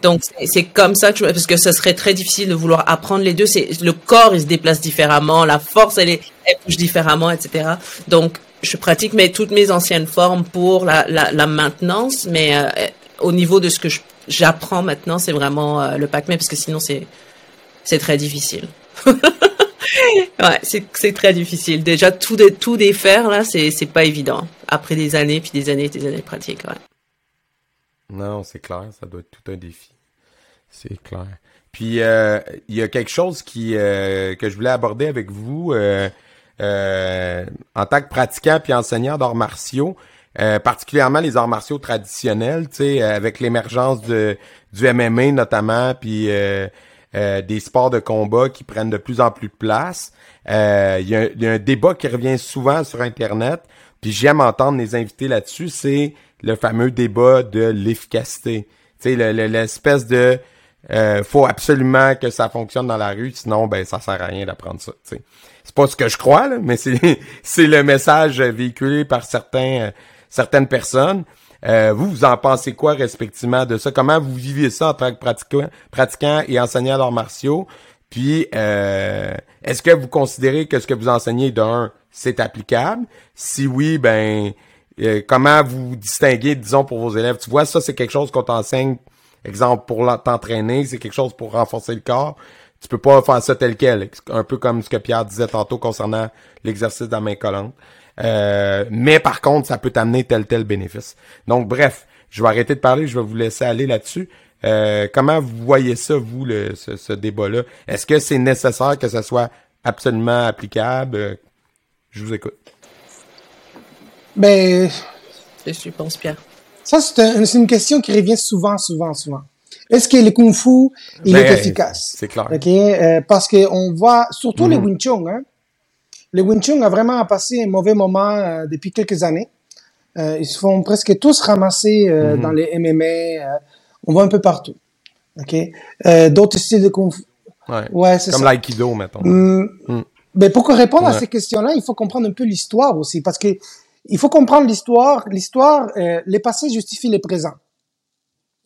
Donc c'est- comme ça que je, parce que ce serait très difficile de vouloir apprendre les deux. C'est le corps il se déplace différemment, la force elle, elle bouge différemment, etc. Donc je pratique mes toutes mes anciennes formes pour la, la, la maintenance, mais euh, au niveau de ce que j'apprends maintenant, c'est vraiment euh, le Pac-Man parce que sinon c'est très difficile. *laughs* ouais, c'est très difficile. Déjà, tout, tout défaire, là, c'est pas évident. Après des années, puis des années, des années de pratique, ouais. Non, c'est clair, ça doit être tout un défi. C'est clair. Puis, euh, il y a quelque chose qui euh, que je voulais aborder avec vous euh, en tant que pratiquant puis enseignant d'arts martiaux. particulièrement les arts martiaux traditionnels, tu sais, avec l'émergence de du MMA notamment, puis euh, des sports de combat qui prennent de plus en plus de place. Euh, il y, a un débat qui revient souvent sur Internet, puis j'aime entendre les invités là-dessus, c'est le fameux débat de l'efficacité. Tu sais, l'espèce de euh, faut absolument que ça fonctionne dans la rue, sinon ben ça sert à rien d'apprendre ça. C'est pas ce que je crois, là, mais c'est *laughs* c'est le message véhiculé par certains certaines personnes. Euh, vous, vous en pensez quoi respectivement de ça? Comment vous vivez ça en tant que pratiquant, pratiquant et enseignant d'arts martiaux? Puis, euh, est-ce que vous considérez que ce que vous enseignez d'un, c'est applicable? Si oui, ben, euh, comment vous distinguez, disons, pour vos élèves? Tu vois, ça, c'est quelque chose qu'on t'enseigne, exemple, pour t'entraîner, c'est quelque chose pour renforcer le corps. Tu peux pas faire ça tel quel, un peu comme ce que Pierre disait tantôt concernant l'exercice de la main collante. Euh, mais par contre, ça peut t'amener tel tel bénéfice. Donc, bref, je vais arrêter de parler, je vais vous laisser aller là-dessus. Euh, comment vous voyez ça, vous, le, ce, débat-là? Est-ce que c'est nécessaire que ça soit absolument applicable? Je vous écoute. Ben. Je pense, Pierre? Ça, c'est une question qui revient souvent, souvent, souvent. Est-ce que le Kung Fu, il est ben, efficace? C'est clair. OK? Euh, parce qu'on voit, surtout les mhm. Wing Chun, hein, le Wing Chun a vraiment passé un mauvais moment euh, depuis quelques années. Euh, ils se font presque tous ramasser euh, mhm. dans les MMA. on voit un peu partout. D'autres styles de kung fu. Ouais. c'est Comme l'aïkido, mettons. Mm. Mm. Mais pour répondre à ces questions-là, il faut comprendre un peu l'histoire aussi, parce que il faut comprendre l'histoire. L'histoire, les passés justifient les présents.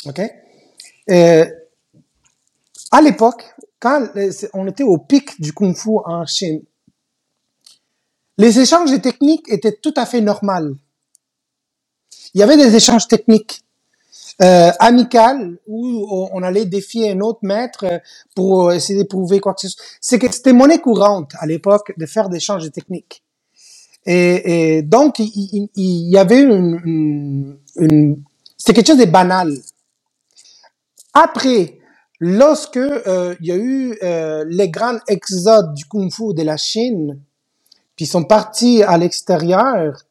Ok? à l'époque, quand on était au pic du kung fu en Chine, les échanges de techniques étaient tout à fait normaux. Il y avait des échanges techniques euh, amicales où on allait défier un autre maître euh, pour essayer de prouver quoi que ce soit. C'était monnaie courante à l'époque de faire des échanges de techniques. Et, et donc, il, il, y avait une... une, une C'était quelque chose de banal. Après, lorsque euh, il y a eu euh, les grands exodes du kung-fu de la Chine, puis ils sont partis à l'extérieur,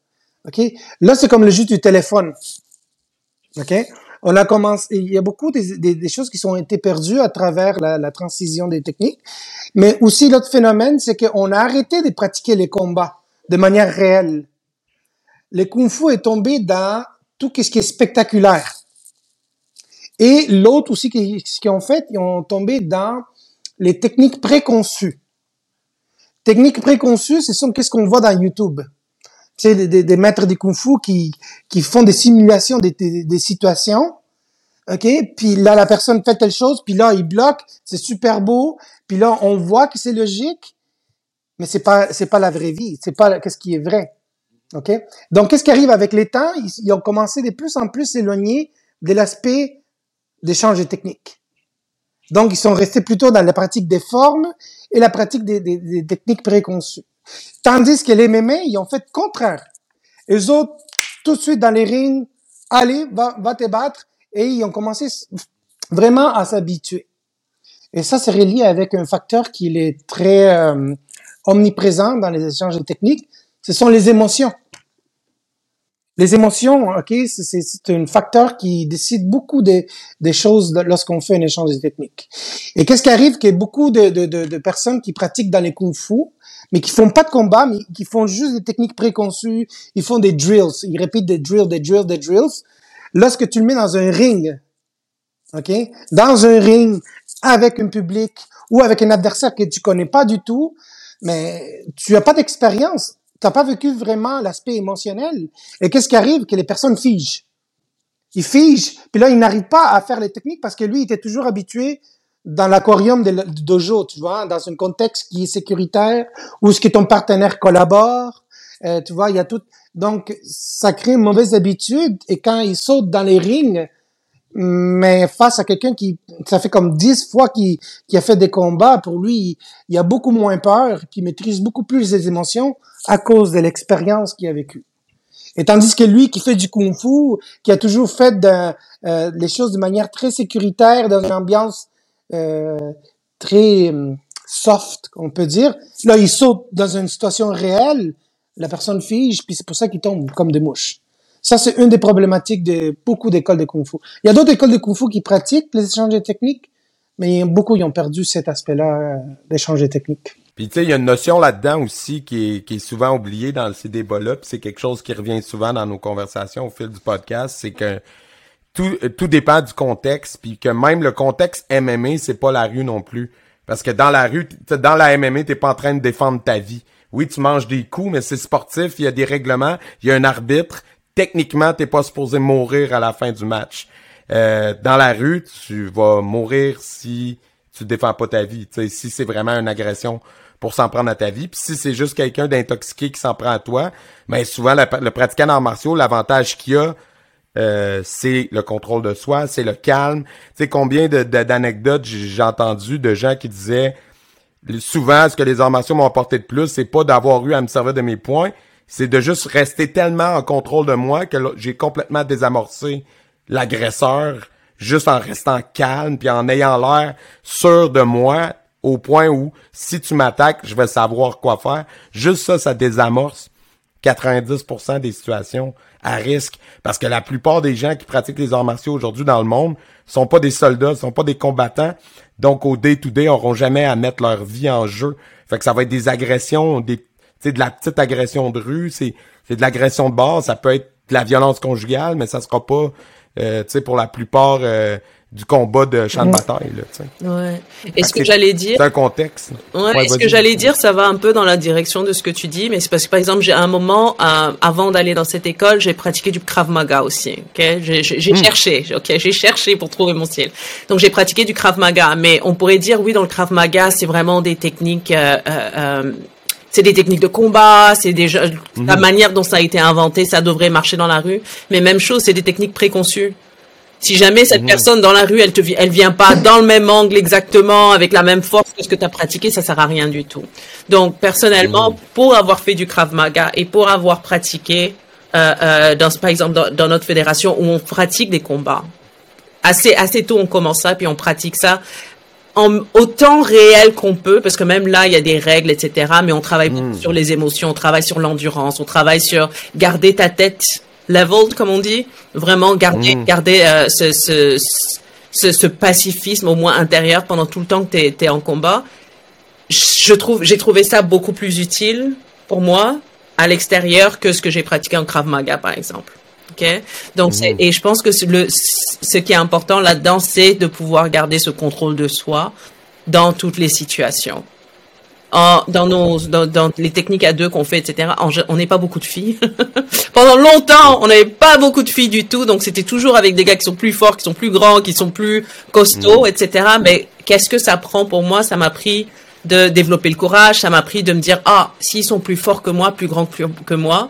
ok. Là, c'est comme le jeu du téléphone, ok. On a commencé, il y a beaucoup des, des, choses qui sont été perdues à travers la, la transition des techniques, mais aussi l'autre phénomène, c'est qu'on a arrêté de pratiquer les combats de manière réelle. Le kung-fu est tombé dans tout ce qui est spectaculaire. Et l'autre aussi, ce qu'ils ont fait, ils ont tombé dans les techniques préconçues. Techniques préconçues, ce sont qu'est-ce qu'on voit dans YouTube. Tu sais, des, des, maîtres de kung fu qui, qui font des simulations des, des, situations. OK? Puis là, la personne fait telle chose, puis là, il bloque, c'est super beau, puis là, on voit que c'est logique, mais c'est pas, c'est pas la vraie vie, c'est pas qu'est-ce qui est vrai. OK? Donc, qu'est-ce qui arrive avec les temps? Ils, ont commencé de plus en plus s'éloigner de l'aspect d'échange techniques. Donc, ils sont restés plutôt dans la pratique des formes et la pratique des, des, des techniques préconçues. Tandis que les mémés, ils ont fait le contraire. Eux autres, tout de suite dans les rings, allez, va, va te battre, et ils ont commencé vraiment à s'habituer. Et ça, c'est relié avec un facteur qui est très euh, omniprésent dans les échanges de techniques, ce sont les émotions. Les émotions, ok, c'est un facteur qui décide beaucoup des, des choses lorsqu'on fait un échange de techniques. Et qu'est-ce qui arrive? Que beaucoup de, de, de, de, personnes qui pratiquent dans les kung-fu, mais qui font pas de combat, mais qui font juste des techniques préconçues, ils font des drills, ils répètent des drills, des drills, des drills. Lorsque tu le mets dans un ring, ok, dans un ring avec un public ou avec un adversaire que tu connais pas du tout, mais tu as pas d'expérience t'as pas vécu vraiment l'aspect émotionnel. Et qu'est-ce qui arrive? Que les personnes figent. Ils figent, puis là, ils n'arrivent pas à faire les techniques parce que lui, il était toujours habitué dans l'aquarium de dojo, tu vois, dans un contexte qui est sécuritaire, où ce que ton partenaire collabore, euh, tu vois, il y a tout. Donc, ça crée une mauvaise habitude, et quand il saute dans les rings, Mais face à quelqu'un qui, ça fait comme dix fois qu'il a fait des combats, pour lui, il, a beaucoup moins peur, puis maîtrise beaucoup plus les émotions à cause de l'expérience qu'il a vécue. Et tandis que lui, qui fait du kung-fu, qui a toujours fait de, euh, les choses de manière très sécuritaire, dans une ambiance euh, très hum, soft, on peut dire, là, il saute dans une situation réelle, la personne fige, puis c'est pour ça qu'il tombe comme des mouches. Ça, c'est une des problématiques de beaucoup d'écoles de Kung Fu. Il y a d'autres écoles de Kung Fu qui pratiquent les échanges de techniques, mais beaucoup ils ont perdu cet aspect-là euh, d'échange de techniques. Puis tu sais, il y a une notion là-dedans aussi qui est, qui est souvent oubliée dans ces débats-là, puis c'est quelque chose qui revient souvent dans nos conversations au fil du podcast, c'est que tout, tout dépend du contexte, puis que même le contexte MMA, c'est pas la rue non plus. Parce que dans la rue, dans la MMA, t'es pas en train de défendre ta vie. Oui, tu manges des coups, mais c'est sportif, il y a des règlements, il y a un arbitre, techniquement, t'es pas supposé mourir à la fin du match. Euh, dans la rue, tu vas mourir si tu défends pas ta vie. si c'est vraiment une agression pour s'en prendre à ta vie. Puis si c'est juste quelqu'un d'intoxiqué qui s'en prend à toi, mais ben, souvent le, pratiquant d'arts martiaux, l'avantage qu'il a, euh, c'est le contrôle de soi, c'est le calme. Tu sais combien d'anecdotes j'ai entendu de gens qui disaient souvent ce que les arts martiaux m'ont apporté de plus, c'est pas d'avoir eu à me servir de mes points, c'est de juste rester tellement en contrôle de moi que j'ai complètement désamorcé l'agresseur juste en restant calme puis en ayant l'air sûr de moi au point où si tu m'attaques, je vais savoir quoi faire. Juste ça, ça désamorce 90% des situations à risque parce que la plupart des gens qui pratiquent les arts martiaux aujourd'hui dans le monde sont pas des soldats, sont pas des combattants. Donc au day to day, auront jamais à mettre leur vie en jeu. Fait que ça va être des agressions, des c'est de la petite agression de rue, c'est c'est de l'agression de base, ça peut être de la violence conjugale, mais ça sera pas euh, tu sais pour la plupart euh, du combat de champ de bataille là, tu sais. Ouais. Et ce que j'allais dire C'est un contexte. Ouais, ce que j'allais dire ça va un peu dans la direction de ce que tu dis, mais c'est parce que par exemple, j'ai un moment euh, avant d'aller dans cette école, j'ai pratiqué du Krav Maga aussi, OK? J'ai j'ai hmm. cherché, OK, j'ai cherché pour trouver mon style. Donc j'ai pratiqué du Krav Maga, mais on pourrait dire oui dans le Krav Maga, c'est vraiment des techniques euh, euh, c'est des techniques de combat, c'est la mhm. manière dont ça a été inventé, ça devrait marcher dans la rue. Mais même chose, c'est des techniques préconçues. Si jamais cette mhm. personne dans la rue, elle te elle vient pas dans le même angle exactement, avec la même force que ce que tu as pratiqué, ça sert à rien du tout. Donc personnellement, mhm. pour avoir fait du Krav Maga et pour avoir pratiqué, euh, euh, dans, par exemple dans, dans, notre fédération où on pratique des combats, assez assez tôt on commence ça puis on pratique ça en autant réel qu'on peut, parce que même là, il y a des règles, etc. Mais on travaille hmm. sur les émotions, on travaille sur l'endurance, on travaille sur garder ta tête leveled, comme on dit, vraiment garder, hmm. garder euh, ce, ce, ce, ce, pacifisme au moins intérieur pendant tout le temps que tu es, en combat. Je trouve, j'ai trouvé ça beaucoup plus utile pour moi à l'extérieur que ce que j'ai pratiqué en Krav Maga, par exemple. Donc, mhm. et je pense que le, ce qui est important là-dedans, c'est de pouvoir garder ce contrôle de soi dans toutes les situations. En, dans nos dans, les techniques à deux qu'on fait etc on n'est pas beaucoup de filles *laughs* pendant longtemps on n'avait pas beaucoup de filles du tout donc c'était toujours avec des gars qui sont plus forts qui sont plus grands qui sont plus costauds mhm. etc mais qu'est-ce que ça prend pour moi? Ça m'a pris de développer le courage ça m'a pris de me dire ah s'ils sont plus forts que moi plus grands que moi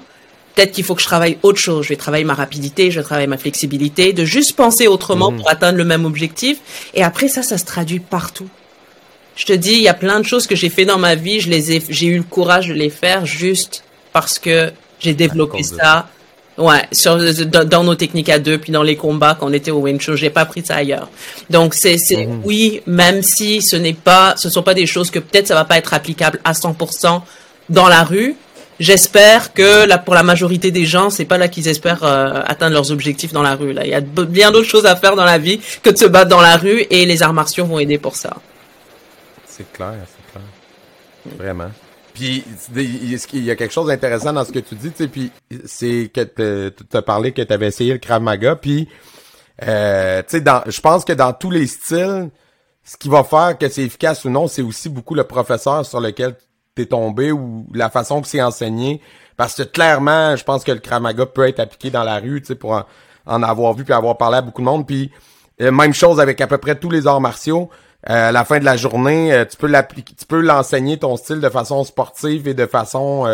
peut-être qu'il faut que je travaille autre chose. Je vais travailler ma rapidité, je vais travailler ma flexibilité, de juste penser autrement pour atteindre le même objectif. Et après ça, ça se traduit partout. Je te dis, il y a plein de choses que j'ai fait dans ma vie, je les ai, j'ai eu le courage de les faire juste parce que j'ai développé ça. Ouais, sur, dans, nos techniques à deux, puis dans les combats quand on était au Wing Chun, j'ai pas pris ça ailleurs. Donc c'est, c'est mhm. oui, même si ce n'est pas, ce sont pas des choses que peut-être ça va pas être applicable à 100% dans la rue, J'espère que là, pour la majorité des gens, c'est pas là qu'ils espèrent euh, atteindre leurs objectifs dans la rue. Là, il y a bien d'autres choses à faire dans la vie que de se battre dans la rue, et les arts martiaux vont aider pour ça. C'est clair, c'est clair, vraiment. Puis il y a quelque chose d'intéressant dans ce que tu dis, tu sais, puis c'est que tu as parlé que tu avais essayé le Krav Maga, puis euh, tu sais, je pense que dans tous les styles, ce qui va faire que c'est efficace ou non, c'est aussi beaucoup le professeur sur lequel t'es tombé ou la façon que c'est enseigné. Parce que clairement, je pense que le Kramaga peut être appliqué dans la rue, tu sais, pour en, avoir vu puis avoir parlé à beaucoup de monde. Puis euh, même chose avec à peu près tous les arts martiaux. Euh, à la fin de la journée, euh, tu peux l'appliquer, tu peux l'enseigner ton style de façon sportive et de façon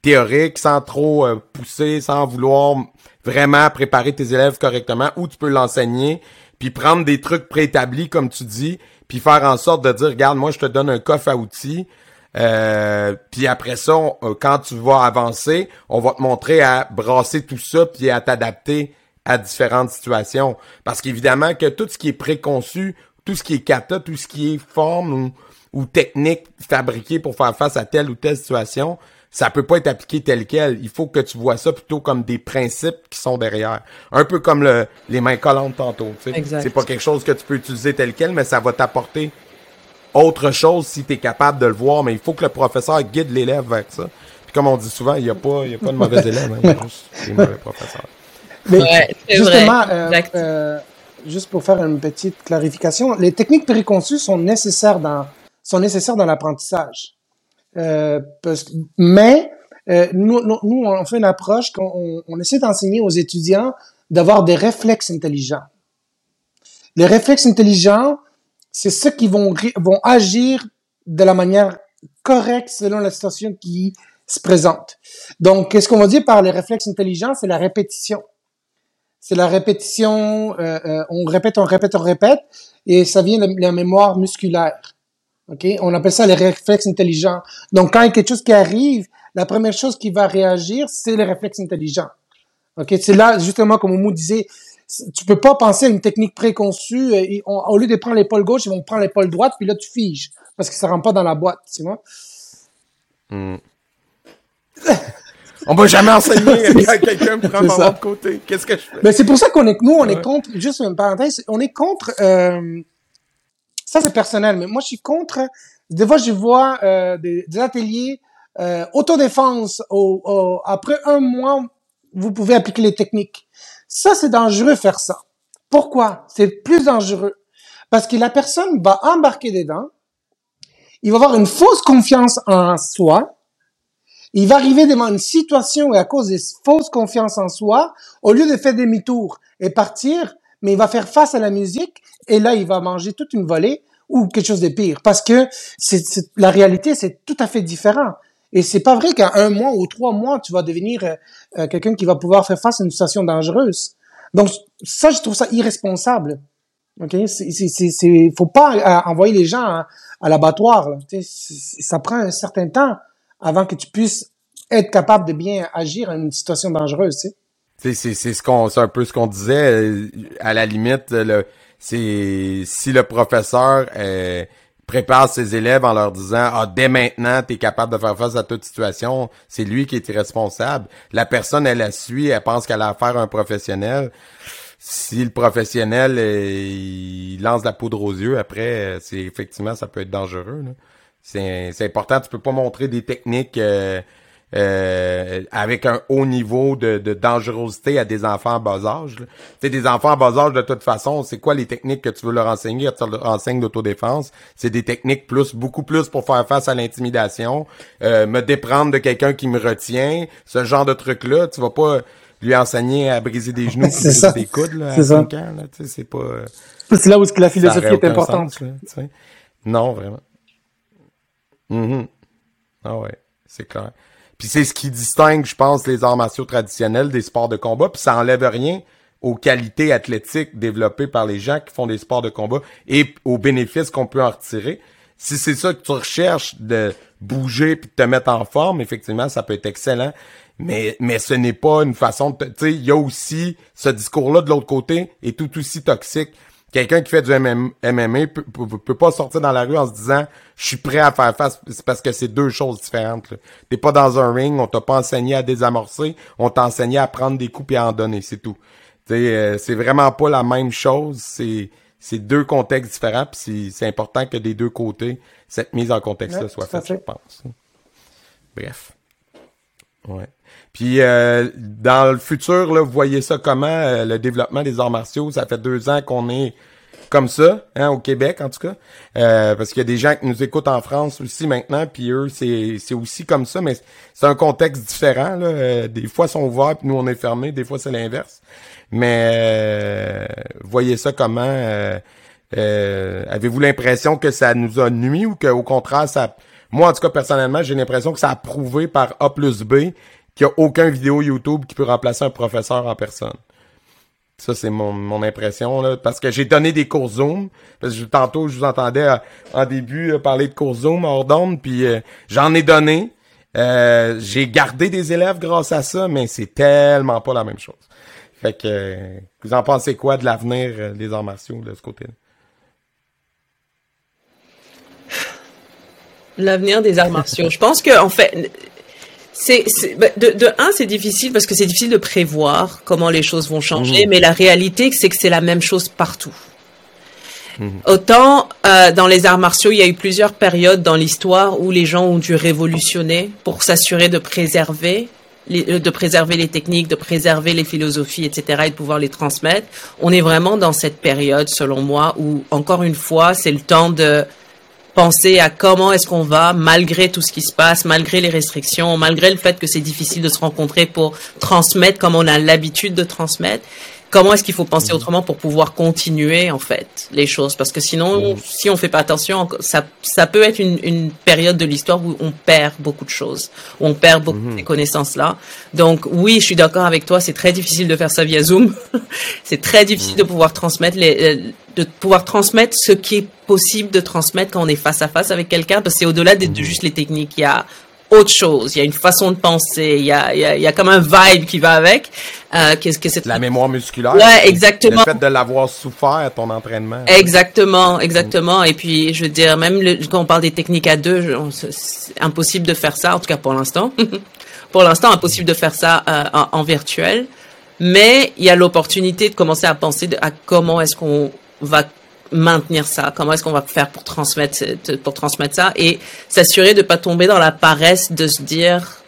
théorique, sans trop pousser, sans vouloir vraiment préparer tes élèves correctement, ou tu peux l'enseigner, puis prendre des trucs préétablis, comme tu dis, puis faire en sorte de dire, regarde, moi, je te donne un coffre à outils, euh, puis après ça, euh, quand tu vas avancer, on va te montrer à brasser tout ça, puis à t'adapter à différentes situations. Parce qu'évidemment que tout ce qui est préconçu, tout ce qui est kata, tout ce qui est forme ou, ou technique fabriquée pour faire face à telle ou telle situation, ça peut pas être appliqué tel quel. Il faut que tu vois ça plutôt comme des principes qui sont derrière. Un peu comme le, les mains collantes tantôt. C'est pas quelque chose que tu peux utiliser tel quel, mais ça va t'apporter autre chose si tu es capable de le voir. Mais il faut que le professeur guide l'élève vers ça. Puis comme on dit souvent, il n'y a, pas, y a pas de *laughs* mauvais élèves, hein, il y a juste des mauvais professeurs. Mais justement, euh, euh, juste pour faire une petite clarification, les techniques préconçues sont nécessaires dans, sont nécessaires dans l'apprentissage. Euh, mais euh, nous, nous, nous, on fait une approche qu'on on essaie d'enseigner aux étudiants d'avoir des réflexes intelligents. Les réflexes intelligents, c'est ceux qui vont, vont agir de la manière correcte selon la situation qui se présente. Donc, qu'est-ce qu'on va dire par les réflexes intelligents? C'est la répétition. C'est la répétition, euh, euh, on répète, on répète, on répète, et ça vient de la mémoire musculaire. OK? On appelle ça les réflexes intelligents. Donc, quand il y a quelque chose qui arrive, la première chose qui va réagir, c'est les réflexes intelligents. OK? C'est là, justement, comme Moumou disait, tu peux pas penser à une technique préconçue. Et au lieu de prendre l'épaule gauche, ils vont prendre l'épaule droite, puis là, tu figes. Parce que ça rentre pas dans la boîte, tu vois? Hmm. *laughs* on va jamais enseigner *laughs* à quelqu'un prend par l'autre côté. Qu'est-ce que je fais? Mais c'est pour ça qu'on est, nous, on est contre, juste une parenthèse, on est contre, euh, ça, c'est personnel, mais moi, je suis contre. Des fois, je vois euh, des, ateliers euh, autodéfense. Au, après un mois, vous pouvez appliquer les techniques. Ça, c'est dangereux faire ça. Pourquoi? C'est plus dangereux. Parce que la personne va embarquer dedans. Il va avoir une fausse confiance en soi. Il va arriver devant une situation et à cause de fausse confiance en soi, au lieu de faire demi-tour et partir, mais il va faire face à la musique et là, il va manger toute une volée ou quelque chose de pire. Parce que c'est, la réalité, c'est tout à fait différent. Et c'est pas vrai qu'à un mois ou trois mois, tu vas devenir euh, euh, quelqu'un qui va pouvoir faire face à une situation dangereuse. Donc, ça, je trouve ça irresponsable. OK? C'est, faut pas euh, envoyer les gens à, l'abattoir. Ça prend un certain temps avant que tu puisses être capable de bien agir à une situation dangereuse, tu sais. C'est, ce qu'on, c'est un peu ce qu'on disait. À la limite, c'est si le professeur prépare ses élèves en leur disant ah dès maintenant tu capable de faire face à toute situation, c'est lui qui est irresponsable. La personne elle la suit, elle pense qu'elle a affaire à un professionnel. Si le professionnel euh, il lance la poudre aux yeux, après c'est effectivement ça peut être dangereux. C'est important, tu peux pas montrer des techniques euh, euh, avec un haut niveau de, de, dangerosité à des enfants en bas âge. Tu sais, des enfants en bas âge, de toute façon, c'est quoi les techniques que tu veux leur enseigner? Tu leur enseignes d'autodéfense. C'est des techniques plus, beaucoup plus pour faire face à l'intimidation, euh, me déprendre de quelqu'un qui me retient, ce genre de truc-là. Tu vas pas lui enseigner à briser des genoux, *laughs* briser des coudes là, à 5 ans. C'est pas... Euh, c'est là où que la philosophie est importante. non, vraiment. Mm Ah ouais, c'est clair. Puis c'est ce qui distingue, je pense, les arts martiaux traditionnels des sports de combat. Puis ça enlève rien aux qualités athlétiques développées par les gens qui font des sports de combat et aux bénéfices qu'on peut en retirer. Si c'est ça que tu recherches de bouger puis de te mettre en forme, effectivement, ça peut être excellent. Mais, mais ce n'est pas une façon de... Tu sais, il y a aussi ce discours-là de l'autre côté est tout aussi toxique. Quelqu'un qui fait du MMA peut, peut, pas sortir dans la rue en se disant je suis prêt à faire face c'est parce que c'est deux choses différentes. T'es pas dans un ring, on t'a pas enseigné à désamorcer, on t'a enseigné à prendre des coups et à en donner, c'est tout. Euh, c'est vraiment pas la même chose, c'est c'est deux contextes différents, puis c'est important que des deux côtés cette mise en contexte soit faite, je pense. Bref. Ouais. Puis euh, dans le futur, là, vous voyez ça comment, euh, le développement des arts martiaux, ça fait deux ans qu'on est comme ça, hein, au Québec en tout cas. Euh, parce qu'il y a des gens qui nous écoutent en France aussi maintenant, puis eux, c'est, aussi comme ça, mais c'est un contexte différent. Là. des fois, ils sont ouverts, puis nous, on est fermés. Des fois, c'est l'inverse. Mais voyez ça comment... avez-vous l'impression que ça nous a nuit ou qu'au contraire, ça moi, en tout cas, personnellement, j'ai l'impression que ça a prouvé par A plus B qu'il n'y a aucun vidéo YouTube qui peut remplacer un professeur en personne. Ça, c'est mon, mon impression, là, parce que j'ai donné des cours Zoom. Parce que tantôt, je vous entendais euh, en début euh, parler de cours Zoom hors d'onde, puis euh, j'en ai donné. j'ai gardé des élèves grâce à ça, mais c'est tellement pas la même chose. Fait que, vous en pensez quoi de l'avenir des arts martiaux de ce côté-là? L'avenir des arts martiaux. Je pense que, en fait, c'est, bah, de, de un, c'est difficile parce que c'est difficile de prévoir comment les choses vont changer, mmh. mais la réalité, c'est que c'est la même chose partout. Mmh. Autant euh, dans les arts martiaux, il y a eu plusieurs périodes dans l'histoire où les gens ont dû révolutionner pour s'assurer de préserver les, euh, de préserver les techniques, de préserver les philosophies, etc., et de pouvoir les transmettre. On est vraiment dans cette période, selon moi, où encore une fois, c'est le temps de penser à comment est-ce qu'on va, malgré tout ce qui se passe, malgré les restrictions, malgré le fait que c'est difficile de se rencontrer pour transmettre comme on a l'habitude de transmettre, comment est-ce qu'il faut penser mhm. autrement pour pouvoir continuer en fait les choses? Parce que sinon mhm. si on fait pas attention ça ça peut être une, une période de l'histoire où on perd beaucoup de choses où on perd beaucoup de ces mhm. connaissances là donc oui je suis d'accord avec toi c'est très difficile de faire ça via Zoom *laughs* c'est très difficile de pouvoir transmettre les euh, de pouvoir transmettre ce qui est possible de transmettre quand on est face à face avec quelqu'un parce que c'est au-delà de, de juste les techniques il y a autre chose. Il y a une façon de penser. Il y a, il y a, il y a comme un vibe qui va avec. Euh, qu'est-ce que c'est La mémoire musculaire. Ouais, exactement. Le fait de l'avoir souffert, ton entraînement. Exactement, exactement. Et puis, je veux dire, même le, quand on parle des techniques à deux, c'est impossible de faire ça, en tout cas pour l'instant. *laughs* pour l'instant, impossible de faire ça euh, en, en, virtuel. Mais il y a l'opportunité de commencer à penser de, à comment est-ce qu'on va maintenir ça? Comment est-ce qu'on va faire pour transmettre pour transmettre ça? Et s'assurer de pas tomber dans la paresse de se dire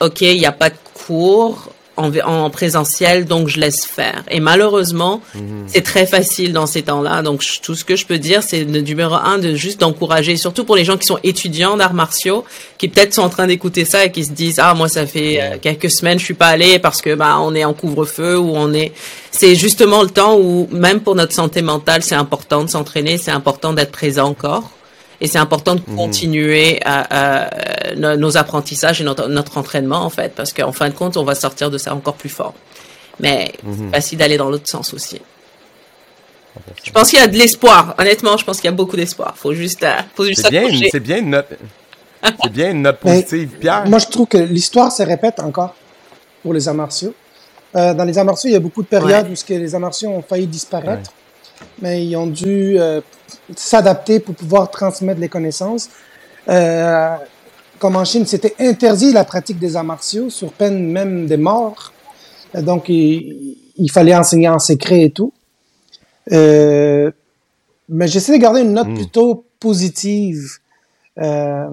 OK, il n'y a pas de cours, en, en, présentiel, donc je laisse faire. Et malheureusement, mhm. c'est très facile dans ces temps-là. Donc tout ce que je peux dire, c'est de numéro un, de juste d'encourager, surtout pour les gens qui sont étudiants d'arts martiaux, qui peut-être sont en train d'écouter ça et qui se disent ah moi ça fait euh, quelques semaines je suis pas allé parce que bah on est en couvre-feu ou on est. C'est justement le temps où même pour notre santé mentale, c'est important de s'entraîner, c'est important d'être présent encore. Et c'est important de mhm. continuer à, à, nos apprentissages et notre, notre entraînement, en fait, parce qu'en fin de compte, on va sortir de ça encore plus fort. Mais c'est mhm. facile d'aller dans l'autre sens aussi. Je pense qu'il y a de l'espoir. Honnêtement, je pense qu'il y a beaucoup d'espoir. Faut juste, euh, faut juste C'est bien, c'est bien une note, c'est bien une note *laughs* positive, Pierre. Moi, je trouve que l'histoire se répète encore pour les arts martiaux. Euh, dans les arts martiaux, il y a beaucoup de périodes où les arts martiaux ont failli disparaître, mais ils ont dû euh, s'adapter pour pouvoir transmettre les connaissances. Euh, comme en Chine, c'était interdit la pratique des arts martiaux, sur peine même de mort. Euh, donc, il, il, fallait enseigner en secret et tout. Euh, mais j'essaie de garder une note hmm. plutôt positive. Euh,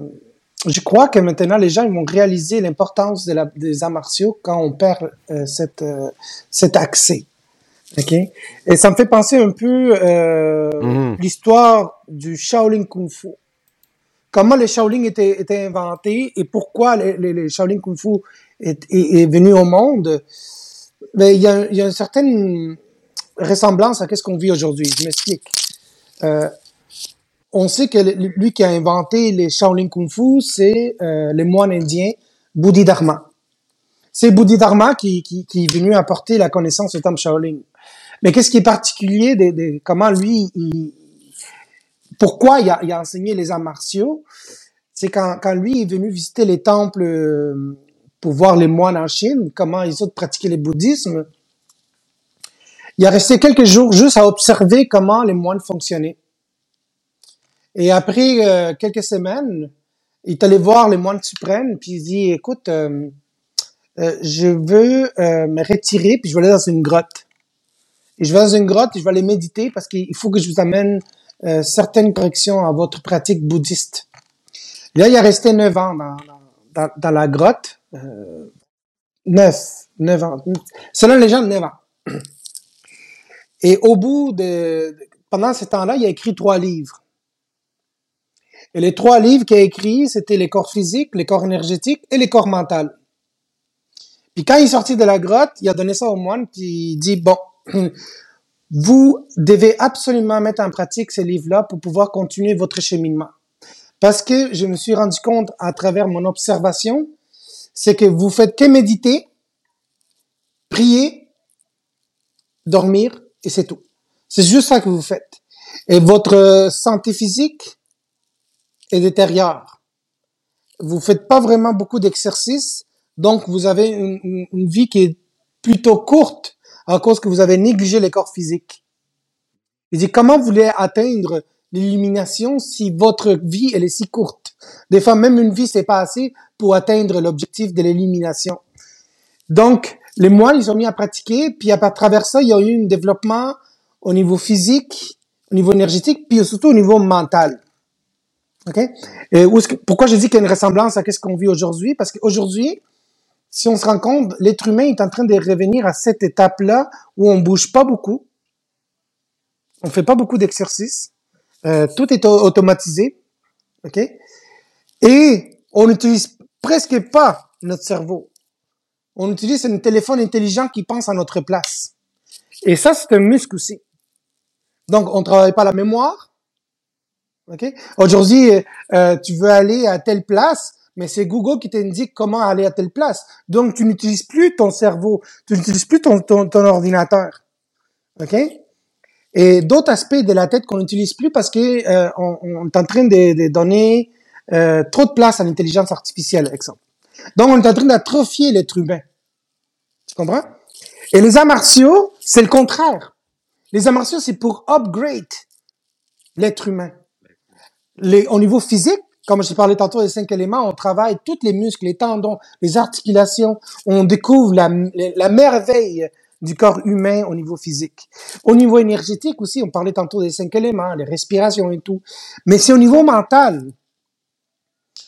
je crois que maintenant, les gens ils vont réaliser l'importance de des arts martiaux quand on perd euh, cette, euh, cet accès. OK? Et ça me fait penser un peu euh, mm-hmm. l'histoire du Shaolin Kung Fu. Comment les Shaolin étaient, étaient inventés et pourquoi les, les, les Shaolin Kung Fu est, est, est, venu au monde. Mais il y a, il y a une certaine ressemblance à ce qu'on vit aujourd'hui. Je m'explique. Euh, on sait que lui qui a inventé les Shaolin Kung Fu, c'est euh, le moine indien Bodhidharma. C'est Bodhidharma qui, qui, qui est venu apporter la connaissance au temple Shaolin. Mais qu'est-ce qui est particulier de, de comment lui, il, pourquoi il a, il a, enseigné les arts martiaux, c'est quand, quand lui est venu visiter les temples euh, pour voir les moines en Chine, comment ils ont pratiqué le bouddhisme, il a resté quelques jours juste à observer comment les moines fonctionnaient. Et après euh, quelques semaines, il est allé voir les moines suprêmes, puis il dit, écoute, euh, euh, je veux euh, me retirer, puis je vais aller dans une grotte. Je vais dans une grotte et je vais aller méditer parce qu'il faut que je vous amène euh, certaines corrections à votre pratique bouddhiste. Là, il a resté neuf ans dans, dans, dans la grotte. Euh, neuf, neuf ans. Selon les gens, neuf ans. *clears throat* Et au bout de, pendant ce temps-là, il a écrit trois livres. Et les trois livres qu'il a écrits, c'était les corps physiques, les corps énergétiques et les corps mentaux. Puis quand il est sorti de la grotte, il a donné ça au moine, il dit, bon, *clears throat* vous devez absolument mettre en pratique ces livres-là pour pouvoir continuer votre cheminement. Parce que je me suis rendu compte à travers mon observation, c'est que vous faites que méditer, prier, dormir, et c'est tout. C'est juste ça que vous faites. Et votre santé physique est détériore. Vous faites pas vraiment beaucoup d'exercices, donc vous avez une, une vie qui est plutôt courte à cause que vous avez négligé les corps physiques. Il dit, comment vous voulez atteindre l'illumination si votre vie, elle est si courte? Des fois, même une vie, c'est pas assez pour atteindre l'objectif de l'illumination. Donc, les moines, ils ont mis à pratiquer, puis à travers ça, il y a eu un développement au niveau physique, au niveau énergétique, puis surtout au niveau mental. OK? Et pourquoi je dis qu'il y a une ressemblance à ce qu'on vit aujourd'hui? Parce qu'aujourd'hui, si on se rend compte, l'être humain est en train de revenir à cette étape-là où on bouge pas beaucoup, on fait pas beaucoup d'exercices, euh, tout est automatisé, ok, et on n'utilise presque pas notre cerveau. On utilise un téléphone intelligent qui pense à notre place. Et ça, c'est un muscle aussi. Donc, on travaille pas la mémoire. ok? Aujourd'hui, euh, tu veux aller à telle place, mais c'est Google qui t'indique comment aller à telle place. Donc, tu n'utilises plus ton cerveau, tu n'utilises plus ton, ton, ordinateur. OK? Et d'autres aspects de la tête qu'on n'utilise plus parce que euh, on, on, est en train de, de donner euh, trop de place à l'intelligence artificielle, exemple. Donc, on est en train d'atrophier l'être humain. Tu comprends? Et les arts martiaux, c'est le contraire. Les arts martiaux, c'est pour upgrade l'être humain. Les, au niveau physique, comme je parlais tantôt des cinq éléments, on travaille tous les muscles, les tendons, les articulations. On découvre la, la merveille du corps humain au niveau physique. Au niveau énergétique aussi, on parlait tantôt des cinq éléments, les respirations et tout. Mais c'est au niveau mental.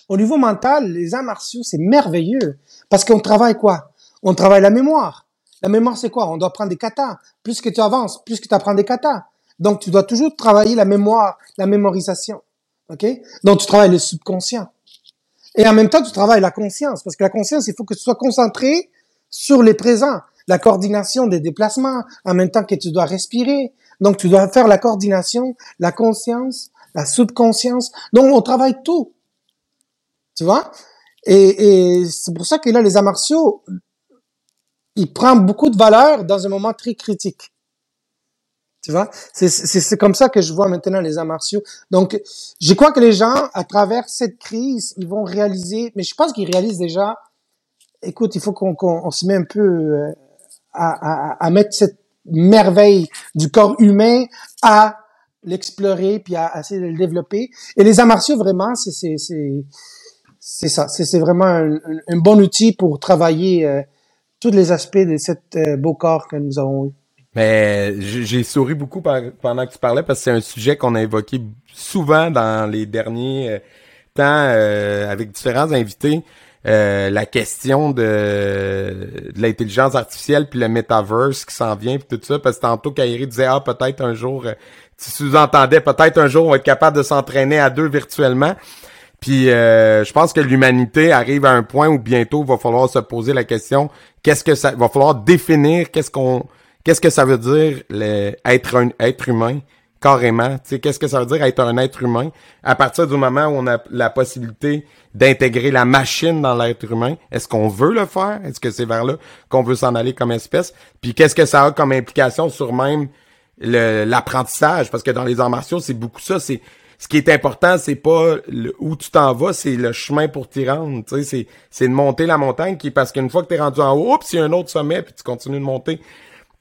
Au niveau mental, les arts martiaux, c'est merveilleux. Parce qu'on travaille quoi? On travaille la mémoire. La mémoire, c'est quoi? On doit prendre des katas. Plus que tu avances, plus que tu apprends des katas. Donc, tu dois toujours travailler la mémoire, la mémorisation. OK? Donc, tu travailles le subconscient. Et en même temps, tu travailles la conscience. Parce que la conscience, il faut que tu sois concentré sur les présents. La coordination des déplacements, en même temps que tu dois respirer. Donc, tu dois faire la coordination, la conscience, la subconscience. Donc, on travaille tout. Tu vois? Et, et c'est pour ça que là, les arts martiaux, ils prennent beaucoup de valeur dans un moment très critique. Tu vois, c'est comme ça que je vois maintenant les arts martiaux. Donc, je crois que les gens, à travers cette crise, ils vont réaliser, mais je pense qu'ils réalisent déjà, écoute, il faut qu'on se met un peu euh, à, à, à, mettre cette merveille du corps humain à l'explorer puis à, essayer de le développer. Et les arts martiaux, vraiment, c'est c'est ça. C'est vraiment un, un, bon outil pour travailler euh, tous les aspects de cet euh, beau corps que nous avons eu. Mais j'ai souri beaucoup pendant que tu parlais parce que c'est un sujet qu'on a évoqué souvent dans les derniers euh, temps euh, avec différents invités. Euh, la question de, de l'intelligence artificielle puis le metaverse qui s'en vient puis tout ça parce que tantôt Kairi disait ah peut-être un jour tu sous-entendais peut-être un jour on va être capable de s'entraîner à deux virtuellement puis je pense que l'humanité arrive à un point où bientôt il va falloir se poser la question qu'est-ce que ça va falloir définir qu'est-ce qu'on qu'est-ce que ça veut dire être un être humain carrément? Qu'est-ce que ça veut dire être un être humain? À partir du moment où on a la possibilité d'intégrer la machine dans l'être humain est-ce qu'on veut le faire? Est-ce que c'est vers là qu'on veut s'en aller comme espèce? Puis qu'est-ce que ça a comme implication sur même l'apprentissage? Parce que dans les arts martiaux c'est beaucoup ça. C'est ce qui est important, c'est pas où tu t'en vas, c'est le chemin pour t'y rendre. C'est, de monter la montagne qui parce qu'une fois que tu es rendu en haut, puis il y a un autre sommet, puis tu continues de monter.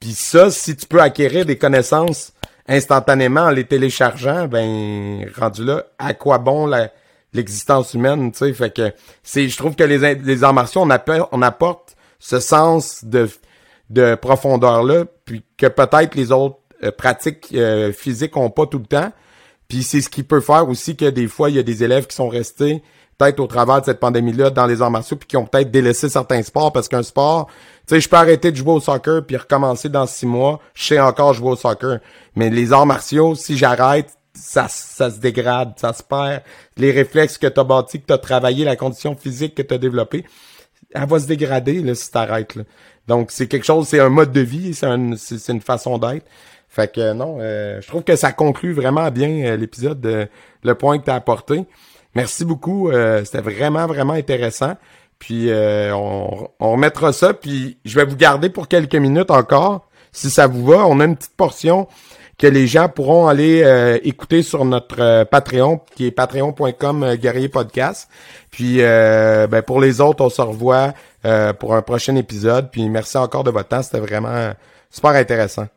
Puis ça, si tu peux acquérir des connaissances instantanément en les téléchargeant, ben rendu là, à quoi bon la, l'existence humaine, tu sais, fait que c'est je trouve que les les arts martiaux on apporte, on apporte ce sens de de profondeur là, puis que peut-être les autres euh, pratiques euh, physiques ont pas tout le temps. Puis c'est ce qui peut faire aussi que des fois il y a des élèves qui sont restés peut-être au travers de cette pandémie-là dans les arts martiaux puis qui ont peut-être délaissé certains sports parce qu'un sport, sais, je peux arrêter de jouer au soccer puis recommencer dans six mois, je sais encore jouer au soccer. Mais les arts martiaux, si j'arrête, ça, ça se dégrade, ça se perd. Les réflexes que t'as bâtis, que t'as travaillé, la condition physique que t'as développée, elle va se dégrader là, si t'arrêtes. Là. Donc c'est quelque chose, c'est un mode de vie, c'est une façon d'être. Fait que non, euh, je trouve que ça conclut vraiment bien euh, l'épisode, le point que t'as apporté. Merci beaucoup. Euh, C'était vraiment, vraiment intéressant. Puis euh, on, on remettra ça. Puis je vais vous garder pour quelques minutes encore. Si ça vous va, on a une petite portion que les gens pourront aller euh, écouter sur notre euh, Patreon, qui est patreon.com guerrier podcast. Puis ben, pour les autres, on se revoit pour un prochain épisode. Puis merci encore de votre temps. C'était vraiment super intéressant.